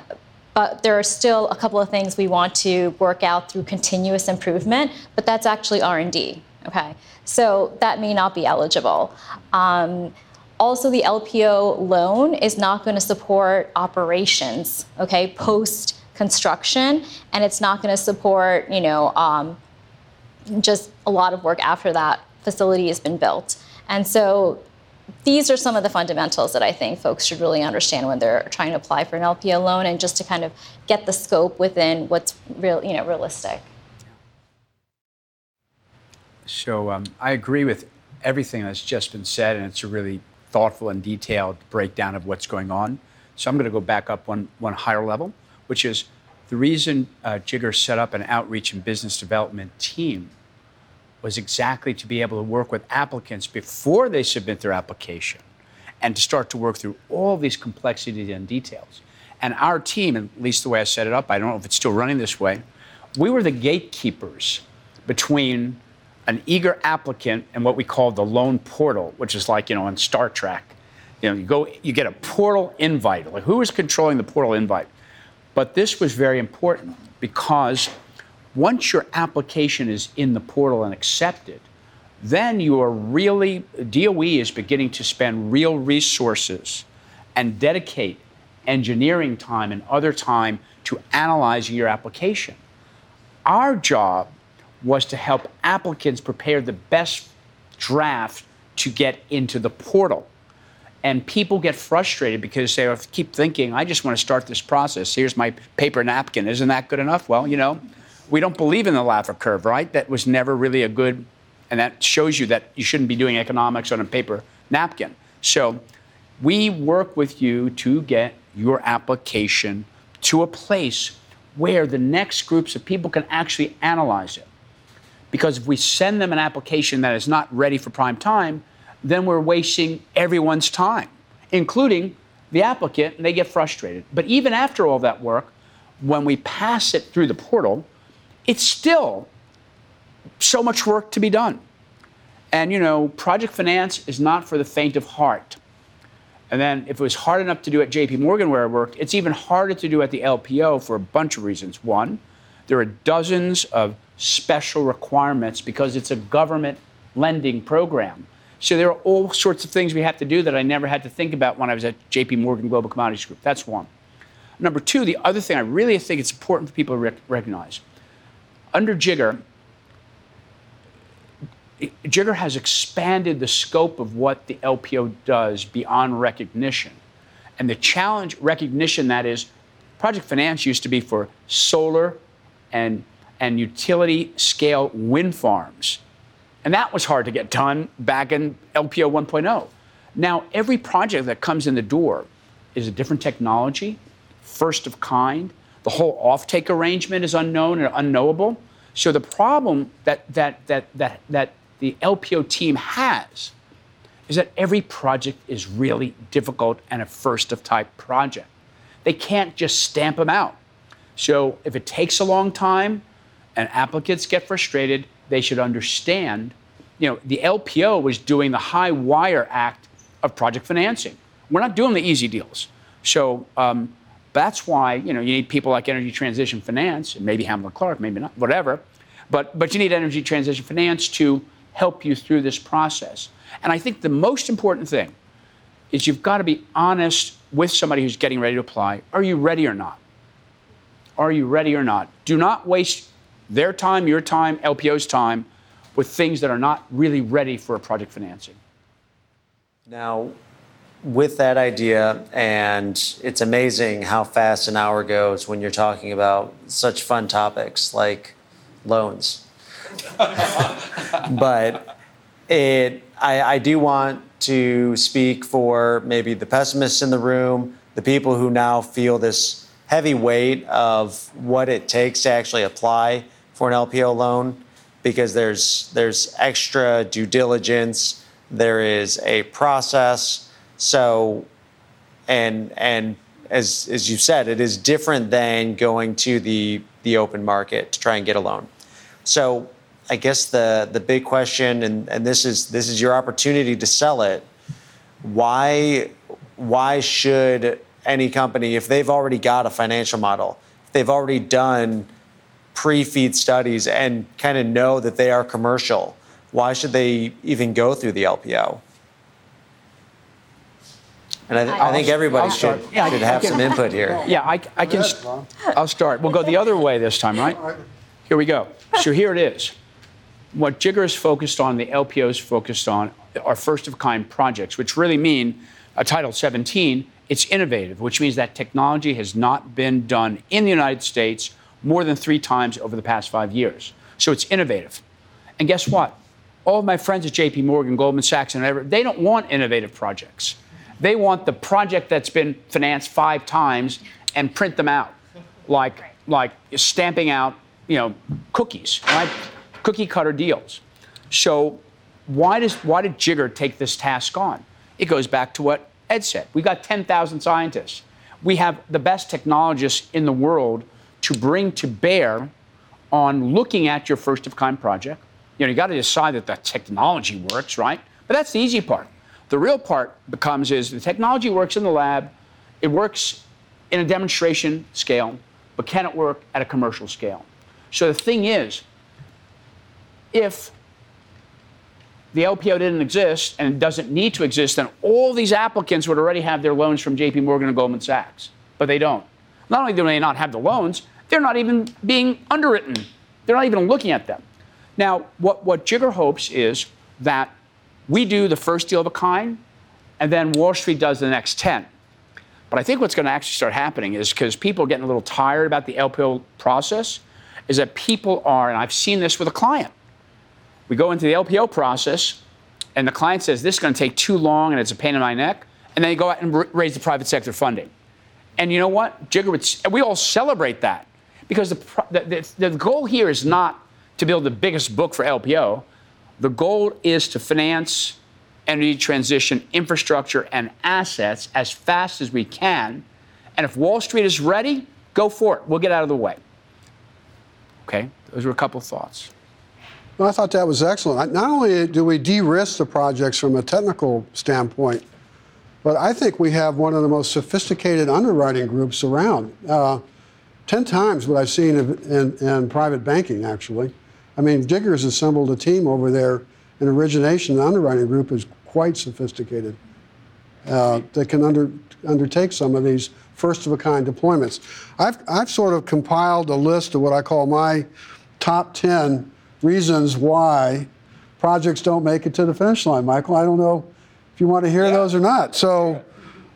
but there are still a couple of things we want to work out through continuous improvement, but that's actually R&D, okay? So that may not be eligible. Um, also, the LPO loan is not going to support operations, okay, post construction, and it's not going to support, you know, um, just a lot of work after that facility has been built. And so these are some of the fundamentals that I think folks should really understand when they're trying to apply for an LPO loan and just to kind of get the scope within what's real, you know, realistic. So um, I agree with everything that's just been said, and it's a really thoughtful and detailed breakdown of what's going on. So I'm going to go back up one, one higher level which is the reason uh, Jigar set up an outreach and business development team was exactly to be able to work with applicants before they submit their application and to start to work through all these complexities and details. And our team, at least the way I set it up, I don't know if it's still running this way, we were the gatekeepers between an eager applicant and what we call the loan portal, which is like, you know, on Star Trek. You know, you go, you get a portal invite. Like, who is controlling the portal invite? But this was very important because once your application is in the portal and accepted, then you are really, DOE is beginning to spend real resources and dedicate engineering time and other time to analyzing your application. Our job was to help applicants prepare the best draft to get into the portal. And people get frustrated because they keep thinking, I just want to start this process. Here's my paper napkin. Isn't that good enough? Well, you know, we don't believe in the Laffer curve, right? That was never really a good, and that shows you that you shouldn't be doing economics on a paper napkin. So we work with you to get your application to a place where the next groups of people can actually analyze it. Because if we send them an application that is not ready for prime time, then we're wasting everyone's time, including the applicant, and they get frustrated. But even after all that work, when we pass it through the portal, it's still so much work to be done. And you know, project finance is not for the faint of heart. And then if it was hard enough to do at JP Morgan where I worked, it's even harder to do at the LPO for a bunch of reasons. One, there are dozens of special requirements because it's a government lending program. So there are all sorts of things we have to do that I never had to think about when I was at JP Morgan Global Commodities Group. That's one. Number two, the other thing I really think it's important for people to rec- recognize under Jigar, Jigar has expanded the scope of what the LPO does beyond recognition. And the challenge, recognition that is, project finance used to be for solar and, and utility scale wind farms. And that was hard to get done back in LPO 1.0. Now, every project that comes in the door is a different technology, first of kind. The whole offtake arrangement is unknown and unknowable. So the problem that, that, that, that, that the LPO team has is that every project is really difficult and a first of type project. They can't just stamp them out. So if it takes a long time and applicants get frustrated, they should understand. You know, the LPO was doing the high wire act of project financing. We're not doing the easy deals. So um, that's why you know you need people like Energy Transition Finance, and maybe Hamilton Clark, maybe not, whatever. But but you need Energy Transition Finance to help you through this process. And I think the most important thing is you've got to be honest with somebody who's getting ready to apply. Are you ready or not? Are you ready or not? Do not waste their time, your time, LPO's time with things that are not really ready for a project financing. Now, with that idea, and it's amazing how fast an hour goes when you're talking about such fun topics like loans. but it, I, I do want to speak for maybe the pessimists in the room, the people who now feel this heavy weight of what it takes to actually apply for an LPO loan, because there's there's extra due diligence, there is a process. So, and and as as you said, it is different than going to the the open market to try and get a loan. So I guess the the big question, and, and this is this is your opportunity to sell it. Why why should any company, if they've already got a financial model, if they've already done pre-feed studies and kind of know that they are commercial, why should they even go through the LPO? And I, th- I think everybody should, Yeah, I- should have can- some input here. Yeah, I, I can. ahead, I'll start. We'll go the other way this time, right? Here we go. So here it is. What Jigar is focused on, the LPO is focused on, are first of kind projects, which really mean a Title 17, it's innovative, which means that technology has not been done in the United States more than three times over the past five years. So it's innovative. And guess what? All of my friends at JP Morgan, Goldman Sachs, and whatever, they don't want innovative projects. They want the project that's been financed five times and print them out, like, like stamping out, you know, cookies, right? Cookie cutter deals. So why does why did Jigar take this task on? It goes back to what Ed said. We've got 10,000 scientists. We have the best technologists in the world to bring to bear on looking at your first of kind project. You know, you got to decide that the technology works, right? But that's the easy part. The real part becomes is the technology works in the lab, it works in a demonstration scale, but can it work at a commercial scale? So the thing is, if the LPO didn't exist and it doesn't need to exist, then all these applicants would already have their loans from JP Morgan and Goldman Sachs. But they don't. Not only do they not have the loans, they're not even being underwritten. They're not even looking at them. Now, what, what Jigar hopes is that we do the first deal of a kind, and then Wall Street does the next 10. But I think what's going to actually start happening is because people are getting a little tired about the LPO process, is that people are, and I've seen this with a client. We go into the LPO process, and the client says, This is going to take too long and it's a pain in my neck. And then they go out and raise the private sector funding. And you know what? Jigar would, we all celebrate that because the, the, the, goal here is not to build the biggest book for LPO. The goal is to finance energy transition infrastructure and assets as fast as we can. And if Wall Street is ready, go for it. We'll get out of the way. Okay, those were a couple thoughts. Well, I thought that was excellent. Not only do we de risk the projects from a technical standpoint, but I think we have one of the most sophisticated underwriting groups around. Uh, 10 times what I've seen in, in, in, private banking, actually. I mean, Jigar's assembled a team over there in origination. The underwriting group is quite sophisticated. Uh, that can under, undertake some of these first of a kind deployments. I've, I've sort of compiled a list of what I call my top 10 reasons why projects don't make it to the finish line. Michael, I don't know if you want to hear yeah. those or not. So,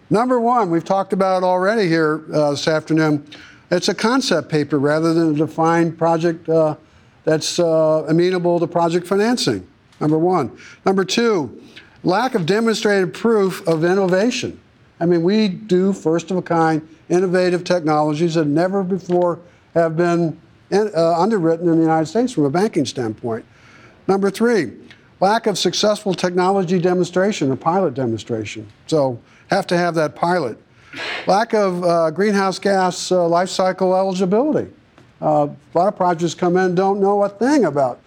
number one, we've talked about it already here uh, this afternoon. It's a concept paper rather than a defined project uh, that's uh, amenable to project financing. Number one. Number two, lack of demonstrated proof of innovation. I mean, we do first of a kind innovative technologies that never before have been uh, underwritten in the United States from a banking standpoint. Number three, lack of successful technology demonstration or pilot demonstration. So, have to have that pilot. Lack of uh, greenhouse gas uh, life cycle eligibility. Uh, a lot of projects come in don't know a thing about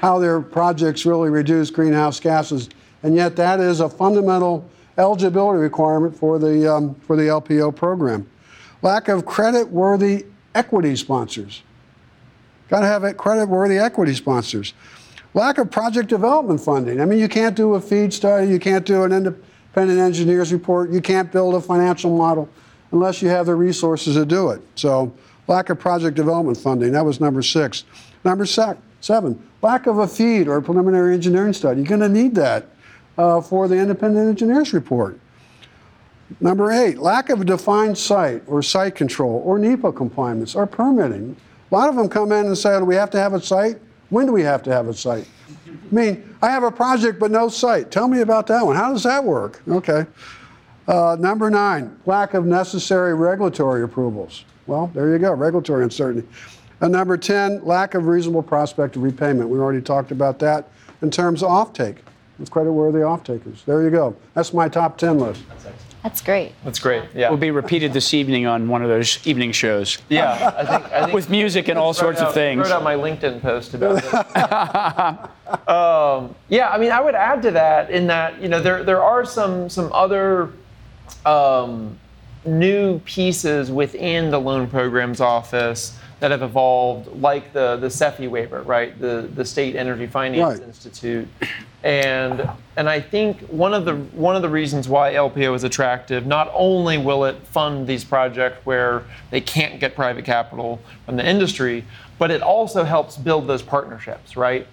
how their projects really reduce greenhouse gases, and yet that is a fundamental eligibility requirement for the um, for the LPO program. Lack of credit-worthy equity sponsors. Got to have credit worthy equity sponsors. Lack of project development funding. I mean, you can't do a feed study, you can't do an independent engineer's report, you can't build a financial model unless you have the resources to do it. So, lack of project development funding. That was number six. Number seven, lack of a feed or a preliminary engineering study. You're going to need that uh, for the independent engineer's report. Number eight, lack of a defined site or site control or NEPA compliance or permitting. A lot of them come in and say, Do we have to have a site? When do we have to have a site? I mean, I have a project but no site. Tell me about that one. How does that work? Okay. Uh, number nine, lack of necessary regulatory approvals. Well, there you go, regulatory uncertainty. And number 10, lack of reasonable prospect of repayment. We already talked about that in terms of offtake. With credit-worthy off-takers. There you go. That's my top 10 list. That's great. That's great. Yeah. Will be repeated this evening on one of those evening shows. Yeah, I think, I think with music and all sorts out, of things. I wrote out my LinkedIn post about it. um, yeah, I mean, I would add to that in that you know there there are some some other um, new pieces within the loan programs office that have evolved, like the the SEFI waiver, right? The the State Energy Finance right. Institute, and and I think one of the one of the reasons why LPO is attractive, not only will it fund these projects where they can't get private capital from the industry, but it also helps build those partnerships, right?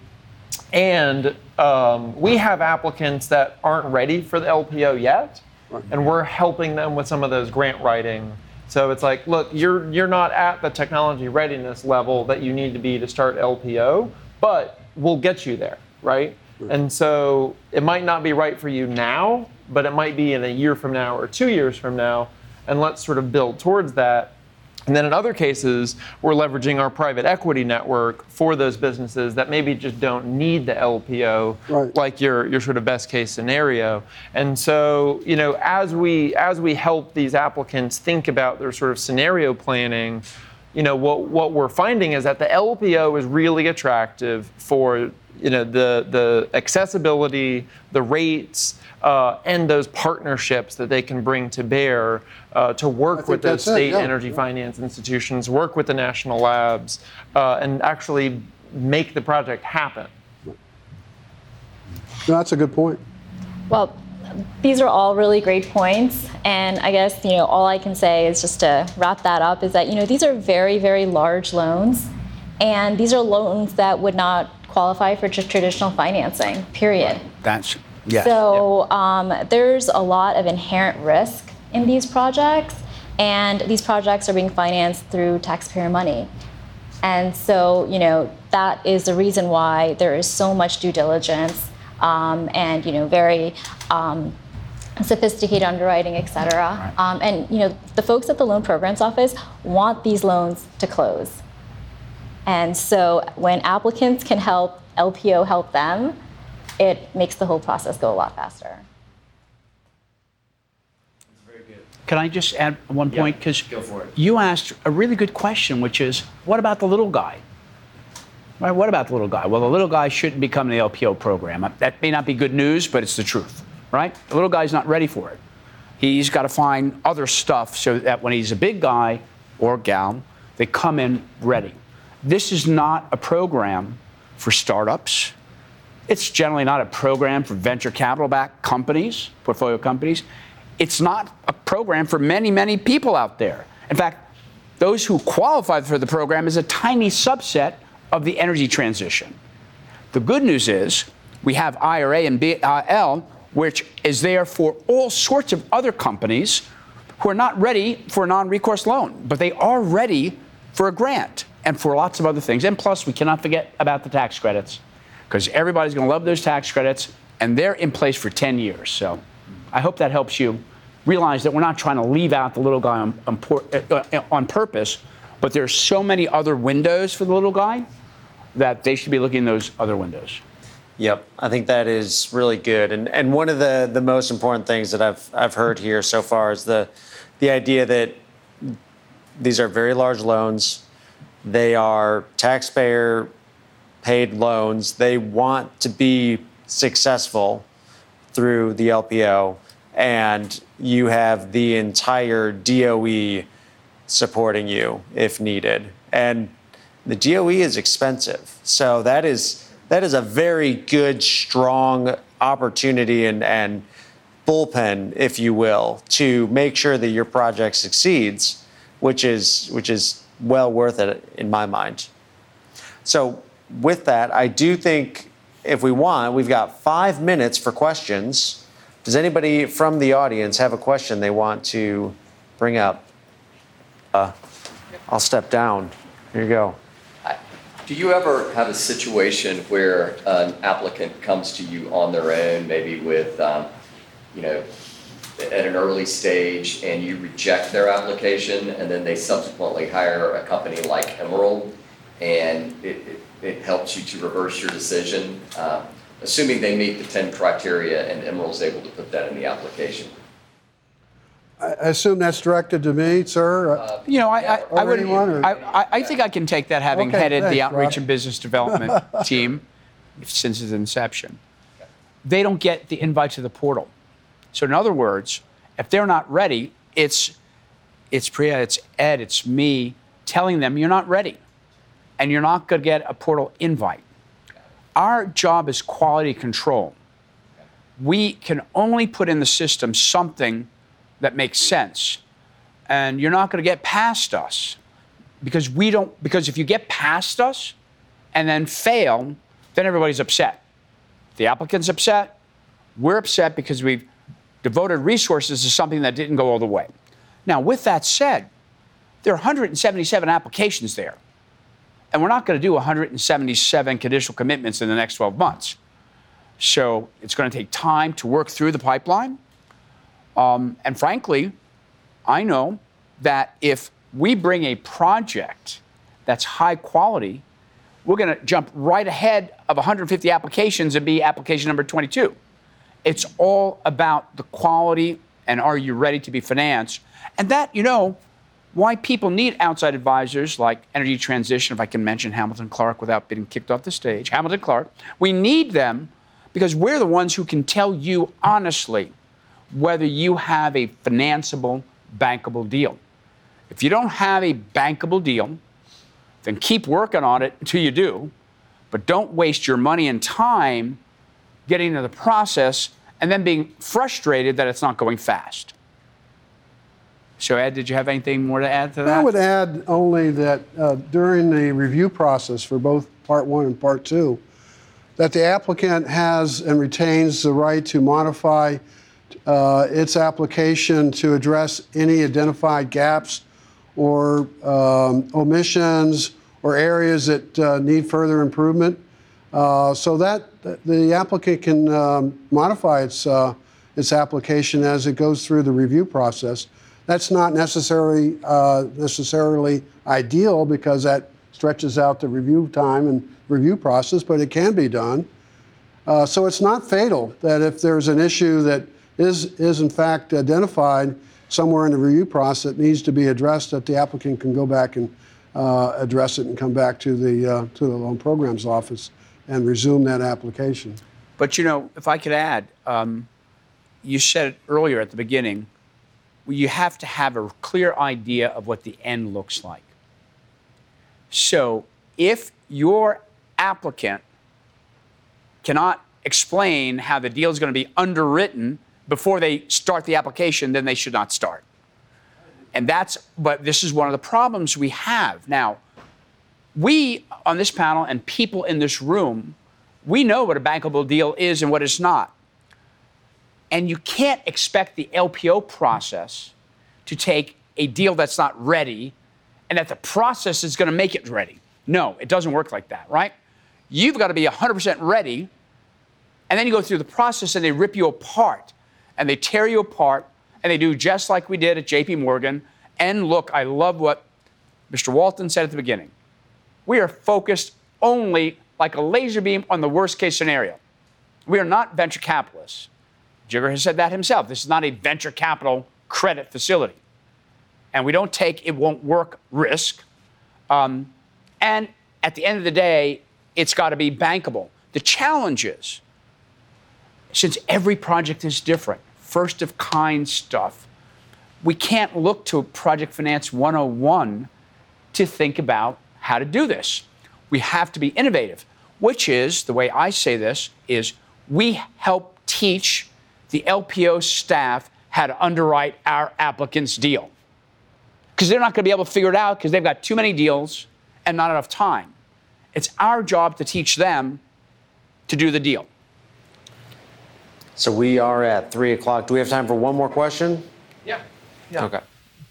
And um, we have applicants that aren't ready for the LPO yet, and we're helping them with some of those grant writing so it's like, look, you're you're not at the technology readiness level that you need to be to start LPO, but we'll get you there, right? And so it might not be right for you now, but it might be in a year from now or two years from now, and let's sort of build towards that and then in other cases, we're leveraging our private equity network for those businesses that maybe just don't need the LPO, right. like your, your sort of best case scenario. And so, you know, as we as we help these applicants think about their sort of scenario planning, you know, what what we're finding is that the LPO is really attractive for you know the the accessibility, the rates, uh, and those partnerships that they can bring to bear uh, to work with those state yeah. energy finance institutions, work with the national labs, uh, and actually make the project happen. No, that's a good point. Well, these are all really great points, and I guess you know all I can say is just to wrap that up is that you know these are very very large loans, and these are loans that would not qualify for just traditional financing. Period. That's yeah. So um, there's a lot of inherent risk in these projects, and these projects are being financed through taxpayer money. And so, you know, that is the reason why there is so much due diligence um, and, you know, very um, sophisticated underwriting, et cetera. Right. Um, and, you know, the folks at the loan programs office want these loans to close. And so when applicants can help LPO help them, it makes the whole process go a lot faster. Can I just add one point? Because you asked a really good question, which is, what about the little guy? Right, what about the little guy? Well, the little guy shouldn't become the LPO program. Uh, that may not be good news, but it's the truth, right? The little guy's not ready for it. He's got to find other stuff so that when he's a big guy or gal, they come in ready. This is not a program for startups. It's generally not a program for venture capital backed companies, portfolio companies. It's not a program for many, many people out there. In fact, those who qualify for the program is a tiny subset of the energy transition. The good news is we have IRA and BIL, which is there for all sorts of other companies who are not ready for a non recourse loan, but they are ready for a grant and for lots of other things. And plus, we cannot forget about the tax credits because everybody's going to love those tax credits, and they're in place for 10 years. So I hope that helps you realize that we're not trying to leave out the little guy on, on, uh, on purpose, but there's so many other windows for the little guy that they should be looking in those other windows. Yep, I think that is really good. And and one of the the most important things that I've I've heard here so far is the the idea that these are very large loans. They are taxpayer paid loans. They want to be successful through the LPO, and you have the entire DOE supporting you if needed. And the DOE is expensive. So that is that is a very good, strong opportunity and, and bullpen, if you will, to make sure that your project succeeds, which is which is well worth it in my mind. So with that, I do think if we want, we've got five minutes for questions. Does anybody from the audience have a question they want to bring up? Uh, I'll step down. Here you go. Do you ever have a situation where an applicant comes to you on their own, maybe with, um, you know, at an early stage, and you reject their application, and then they subsequently hire a company like Emerald, and it, it it helps you to reverse your decision, uh, assuming they meet the 10 criteria and Emerald's able to put that in the application. I assume that's directed to me, sir? Uh, you know, I, I, I would. I, I, think I can take that, having okay, headed thanks, the outreach Rob. and business development team since its inception. They don't get the invite to the portal. So, in other words, if they're not ready, it's it's Priya, it's Ed, it's me telling them you're not ready and you're not going to get a portal invite. Our job is quality control. We can only put in the system something that makes sense. And you're not going to get past us because we don't, because if you get past us and then fail, then everybody's upset. The applicant's upset. We're upset because we've devoted resources to something that didn't go all the way. Now, with that said, there are 177 applications there. And we're not going to do 177 conditional commitments in the next 12 months. So it's going to take time to work through the pipeline. Um, and frankly, I know that if we bring a project that's high quality, we're going to jump right ahead of 150 applications and be application number 22. It's all about the quality and are you ready to be financed? And that, you know, why people need outside advisors like Energy Transition, if I can mention Hamilton Clark without being kicked off the stage. Hamilton Clark, we need them because we're the ones who can tell you honestly whether you have a financeable, bankable deal. If you don't have a bankable deal, then keep working on it until you do, but don't waste your money and time getting into the process and then being frustrated that it's not going fast. So, Ed, did you have anything more to add to that? I would add only that uh, during the review process for both Part 1 and Part 2, that the applicant has and retains the right to modify uh, its application to address any identified gaps or um, omissions or areas that uh, need further improvement. Uh, so that the applicant can um, modify its, uh, its application as it goes through the review process. That's not necessarily uh, necessarily ideal because that stretches out the review time and review process, but it can be done. Uh, so it's not fatal that if there's an issue that is is in fact identified somewhere in the review process that needs to be addressed, that the applicant can go back and uh, address it and come back to the uh, to the loan programs office and resume that application. But you know, if I could add, um, you said earlier at the beginning you have to have a clear idea of what the end looks like. So if your applicant cannot explain how the deal is going to be underwritten before they start the application, then they should not start. And that's, but this is one of the problems we have. Now, we on this panel and people in this room, we know what a bankable deal is and what it's not. And you can't expect the LPO process to take a deal that's not ready and that the process is going to make it ready. No, it doesn't work like that, right? You've got to be 100% ready, and then you go through the process and they rip you apart and they tear you apart and they do just like we did at JP Morgan. And look, I love what Mr. Walton said at the beginning. We are focused only like a laser beam on the worst case scenario. We are not venture capitalists. Jigar has said that himself. This is not a venture capital credit facility. And we don't take it won't work risk. Um, and at the end of the day, it's got to be bankable. The challenge is, since every project is different, first of kind stuff, we can't look to Project Finance 101 to think about how to do this. We have to be innovative, which is the way I say this is we help teach the LPO staff had to underwrite our applicant's deal. Because they're not going to be able to figure it out because they've got too many deals and not enough time. It's our job to teach them to do the deal. So we are at three o'clock. Do we have time for one more question? Yeah. yeah. Okay.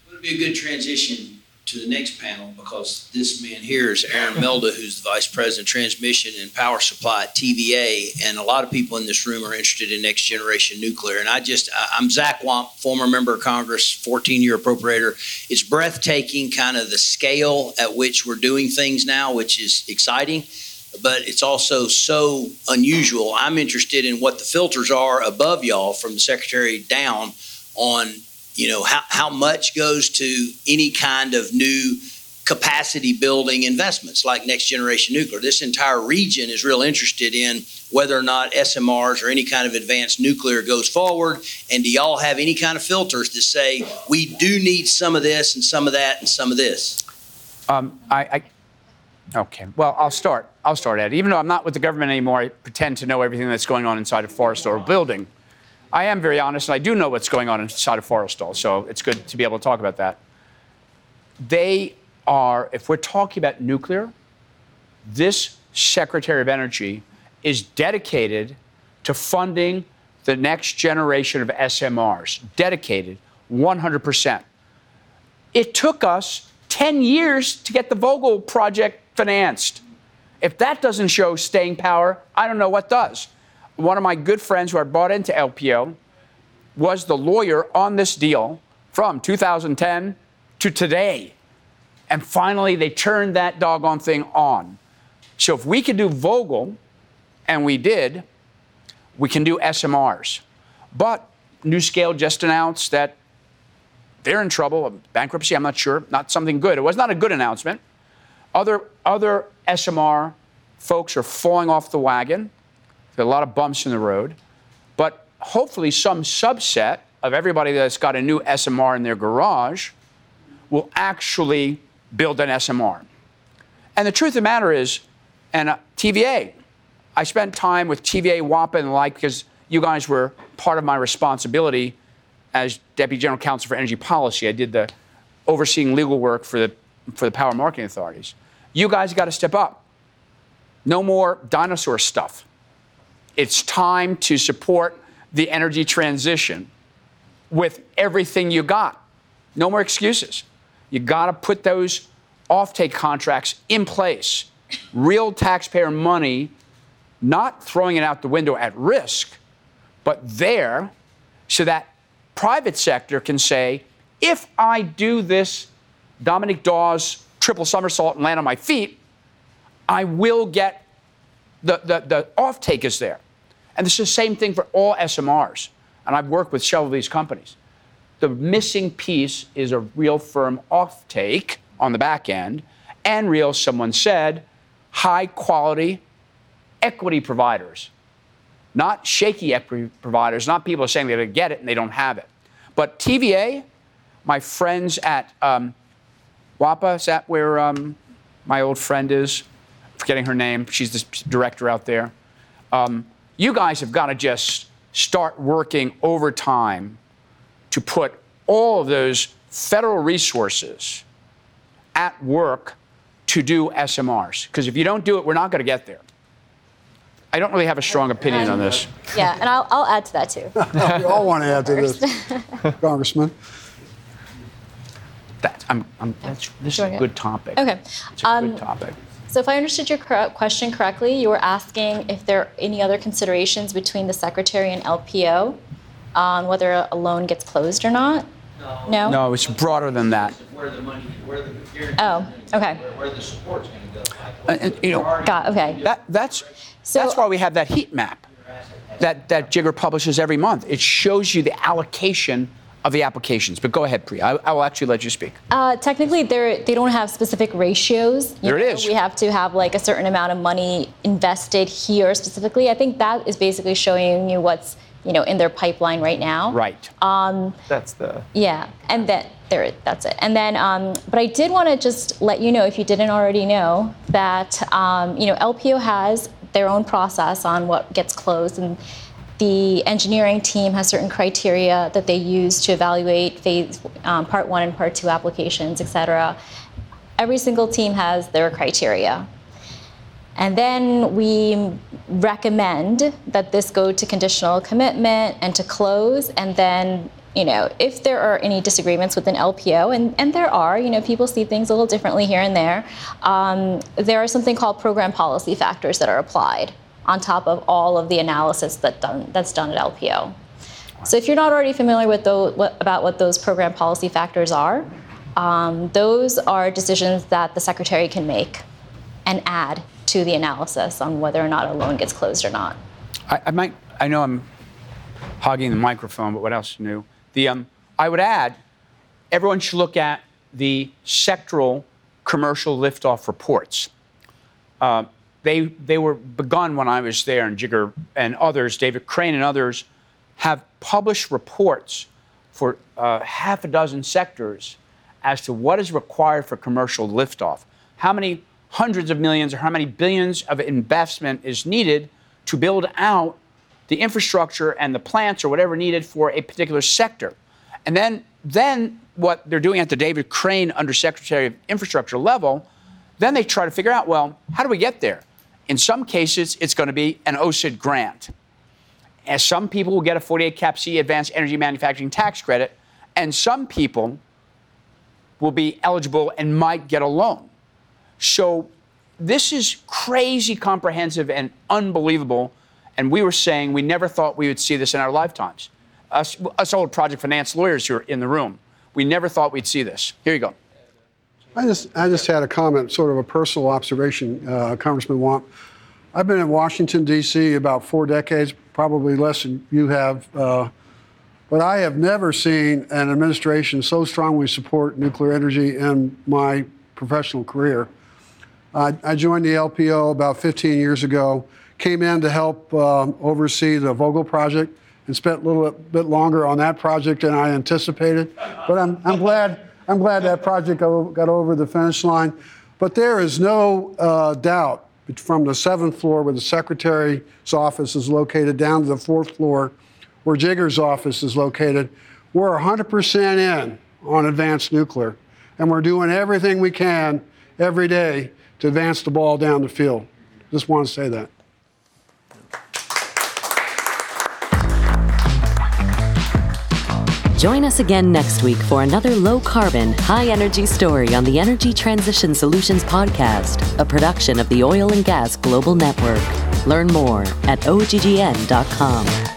Would it be a good transition to the next panel because this man here is Aaron Melda, who's the Vice President Transmission and Power Supply at TVA. And a lot of people in this room are interested in next generation nuclear. And I just, I'm Zach Wamp, former member of Congress, 14 year appropriator. It's breathtaking, kind of the scale at which we're doing things now, which is exciting. But it's also so unusual. I'm interested in what the filters are above y'all from the secretary down on you know how, how much goes to any kind of new capacity building investments like next generation nuclear this entire region is real interested in whether or not smrs or any kind of advanced nuclear goes forward and do y'all have any kind of filters to say we do need some of this and some of that and some of this um, I, I Okay. Well, I'll start. I'll start, Ed. Even though I'm not with the government anymore, I pretend to know everything that's going on inside a forest or a building. I am very honest, and I do know what's going on inside of Forrestal, so it's good to be able to talk about that. They are, if we're talking about nuclear, this Secretary of Energy is dedicated to funding the next generation of SMRs, dedicated 100%. It took us 10 years to get the Vogtle project financed. If that doesn't show staying power, I don't know what does one of my good friends who I brought into LPO was the lawyer on this deal from 2010 to today. And finally, they turned that doggone thing on. So if we could do Vogtle, and we did, we can do SMRs. But NuScale just announced that they're in trouble, bankruptcy, I'm not sure, not something good. It was not a good announcement. Other, other SMR folks are falling off the wagon. There are a lot of bumps in the road. But hopefully, some subset of everybody that's got a new SMR in their garage will actually build an SMR. And the truth of the matter is, and uh, TVA, I spent time with TVA, WAPA, and the like because you guys were part of my responsibility as Deputy General Counsel for Energy Policy. I did the overseeing legal work for the, for the power marketing authorities. You guys got to step up. No more dinosaur stuff. It's time to support the energy transition with everything you got. No more excuses. You got to put those offtake contracts in place. Real taxpayer money, not throwing it out the window at risk, but there so that private sector can say, if I do this Dominique Dawes triple somersault and land on my feet, I will get the, the, the offtake is there. And is the same thing for all SMRs. And I've worked with several of these companies. The missing piece is a real firm offtake on the back end and real, someone said, high quality equity providers. Not shaky equity providers, not people saying they're going to get it and they don't have it. But TVA, my friends at um, WAPA, is that where um, my old friend is? Forgetting her name. She's the director out there. Um, you guys have got to just start working overtime to put all of those federal resources at work to do SMRs. Because if you don't do it, we're not going to get there. I don't really have a strong opinion on this. Yeah, and I'll, I'll add to that too. we all want to add to this, Congressman. That, I'm, I'm, that's, this is a good topic. Okay. It's a Um, good topic. So if I understood your question correctly, you were asking if there are any other considerations between the secretary and LPO on whether a loan gets closed or not? No? No, no it's broader than that. Where the money, where the Oh, okay. where the support's going to go. And, and, you know, Got, okay. that, that's, So- that's why we have that heat map that, that Jigar publishes every month. It shows you the allocation of the applications. But go ahead, Priya. I, I will actually let you speak. Uh, technically, they're, they don't have specific ratios. You There it know, is. We have to have like a certain amount of money invested here specifically. I think that is basically showing you what's you know in their pipeline right now. Right. That's the Yeah, and then there, that's it. And then, um, but I did want to just let you know, if you didn't already know, that um, you know LPO has their own process on what gets closed, and the engineering team has certain criteria that they use to evaluate phase um, part one and part two applications, et cetera. Every single team has their criteria. And then we recommend that this go to conditional commitment and to close. And then, you know, if there are any disagreements within LPO, and, and there are, you know, people see things a little differently here and there, um, there are something called program policy factors that are applied on top of all of the analysis that done, that's done at LPO. So if you're not already familiar with those, what, about what those program policy factors are, um, those are decisions that the secretary can make and add to the analysis on whether or not a loan gets closed or not. I, I might. I know I'm hogging the microphone, but what else new? The um, I would add, everyone should look at the sectoral commercial liftoff reports. Uh, they they were begun when I was there, and Jigar and others, David Crane and others, have published reports for uh, half a dozen sectors as to what is required for commercial liftoff. How many hundreds of millions or how many billions of investment is needed to build out the infrastructure and the plants or whatever needed for a particular sector. And then, then what they're doing at the David Crane Undersecretary of Infrastructure level, then they try to figure out, well, how do we get there? In some cases, it's going to be an OCED grant. As some people will get a 48 cap C advanced energy manufacturing tax credit, and some people will be eligible and might get a loan. So this is crazy comprehensive and unbelievable. And we were saying we never thought we would see this in our lifetimes. Us, us old project finance lawyers who are in the room, we never thought we'd see this. Here you go. I just, I just had a comment, sort of a personal observation, uh, Congressman Wamp. I've been in Washington, D.C. about four decades, probably less than you have. Uh, but I have never seen an administration so strongly support nuclear energy in my professional career. I, I joined the LPO about 15 years ago, came in to help um, oversee the Vogtle project, and spent a little bit longer on that project than I anticipated. But I'm, I'm glad I'm glad that project got over the finish line. But there is no uh, doubt from the seventh floor where the secretary's office is located down to the fourth floor where Jigar's office is located, we're 100% in on advanced nuclear. And we're doing everything we can every day to advance the ball down the field. Just want to say that. Join us again next week for another low carbon, high energy story on the Energy Transition Solutions Podcast, a production of the Oil and Gas Global Network. Learn more at oggn.com.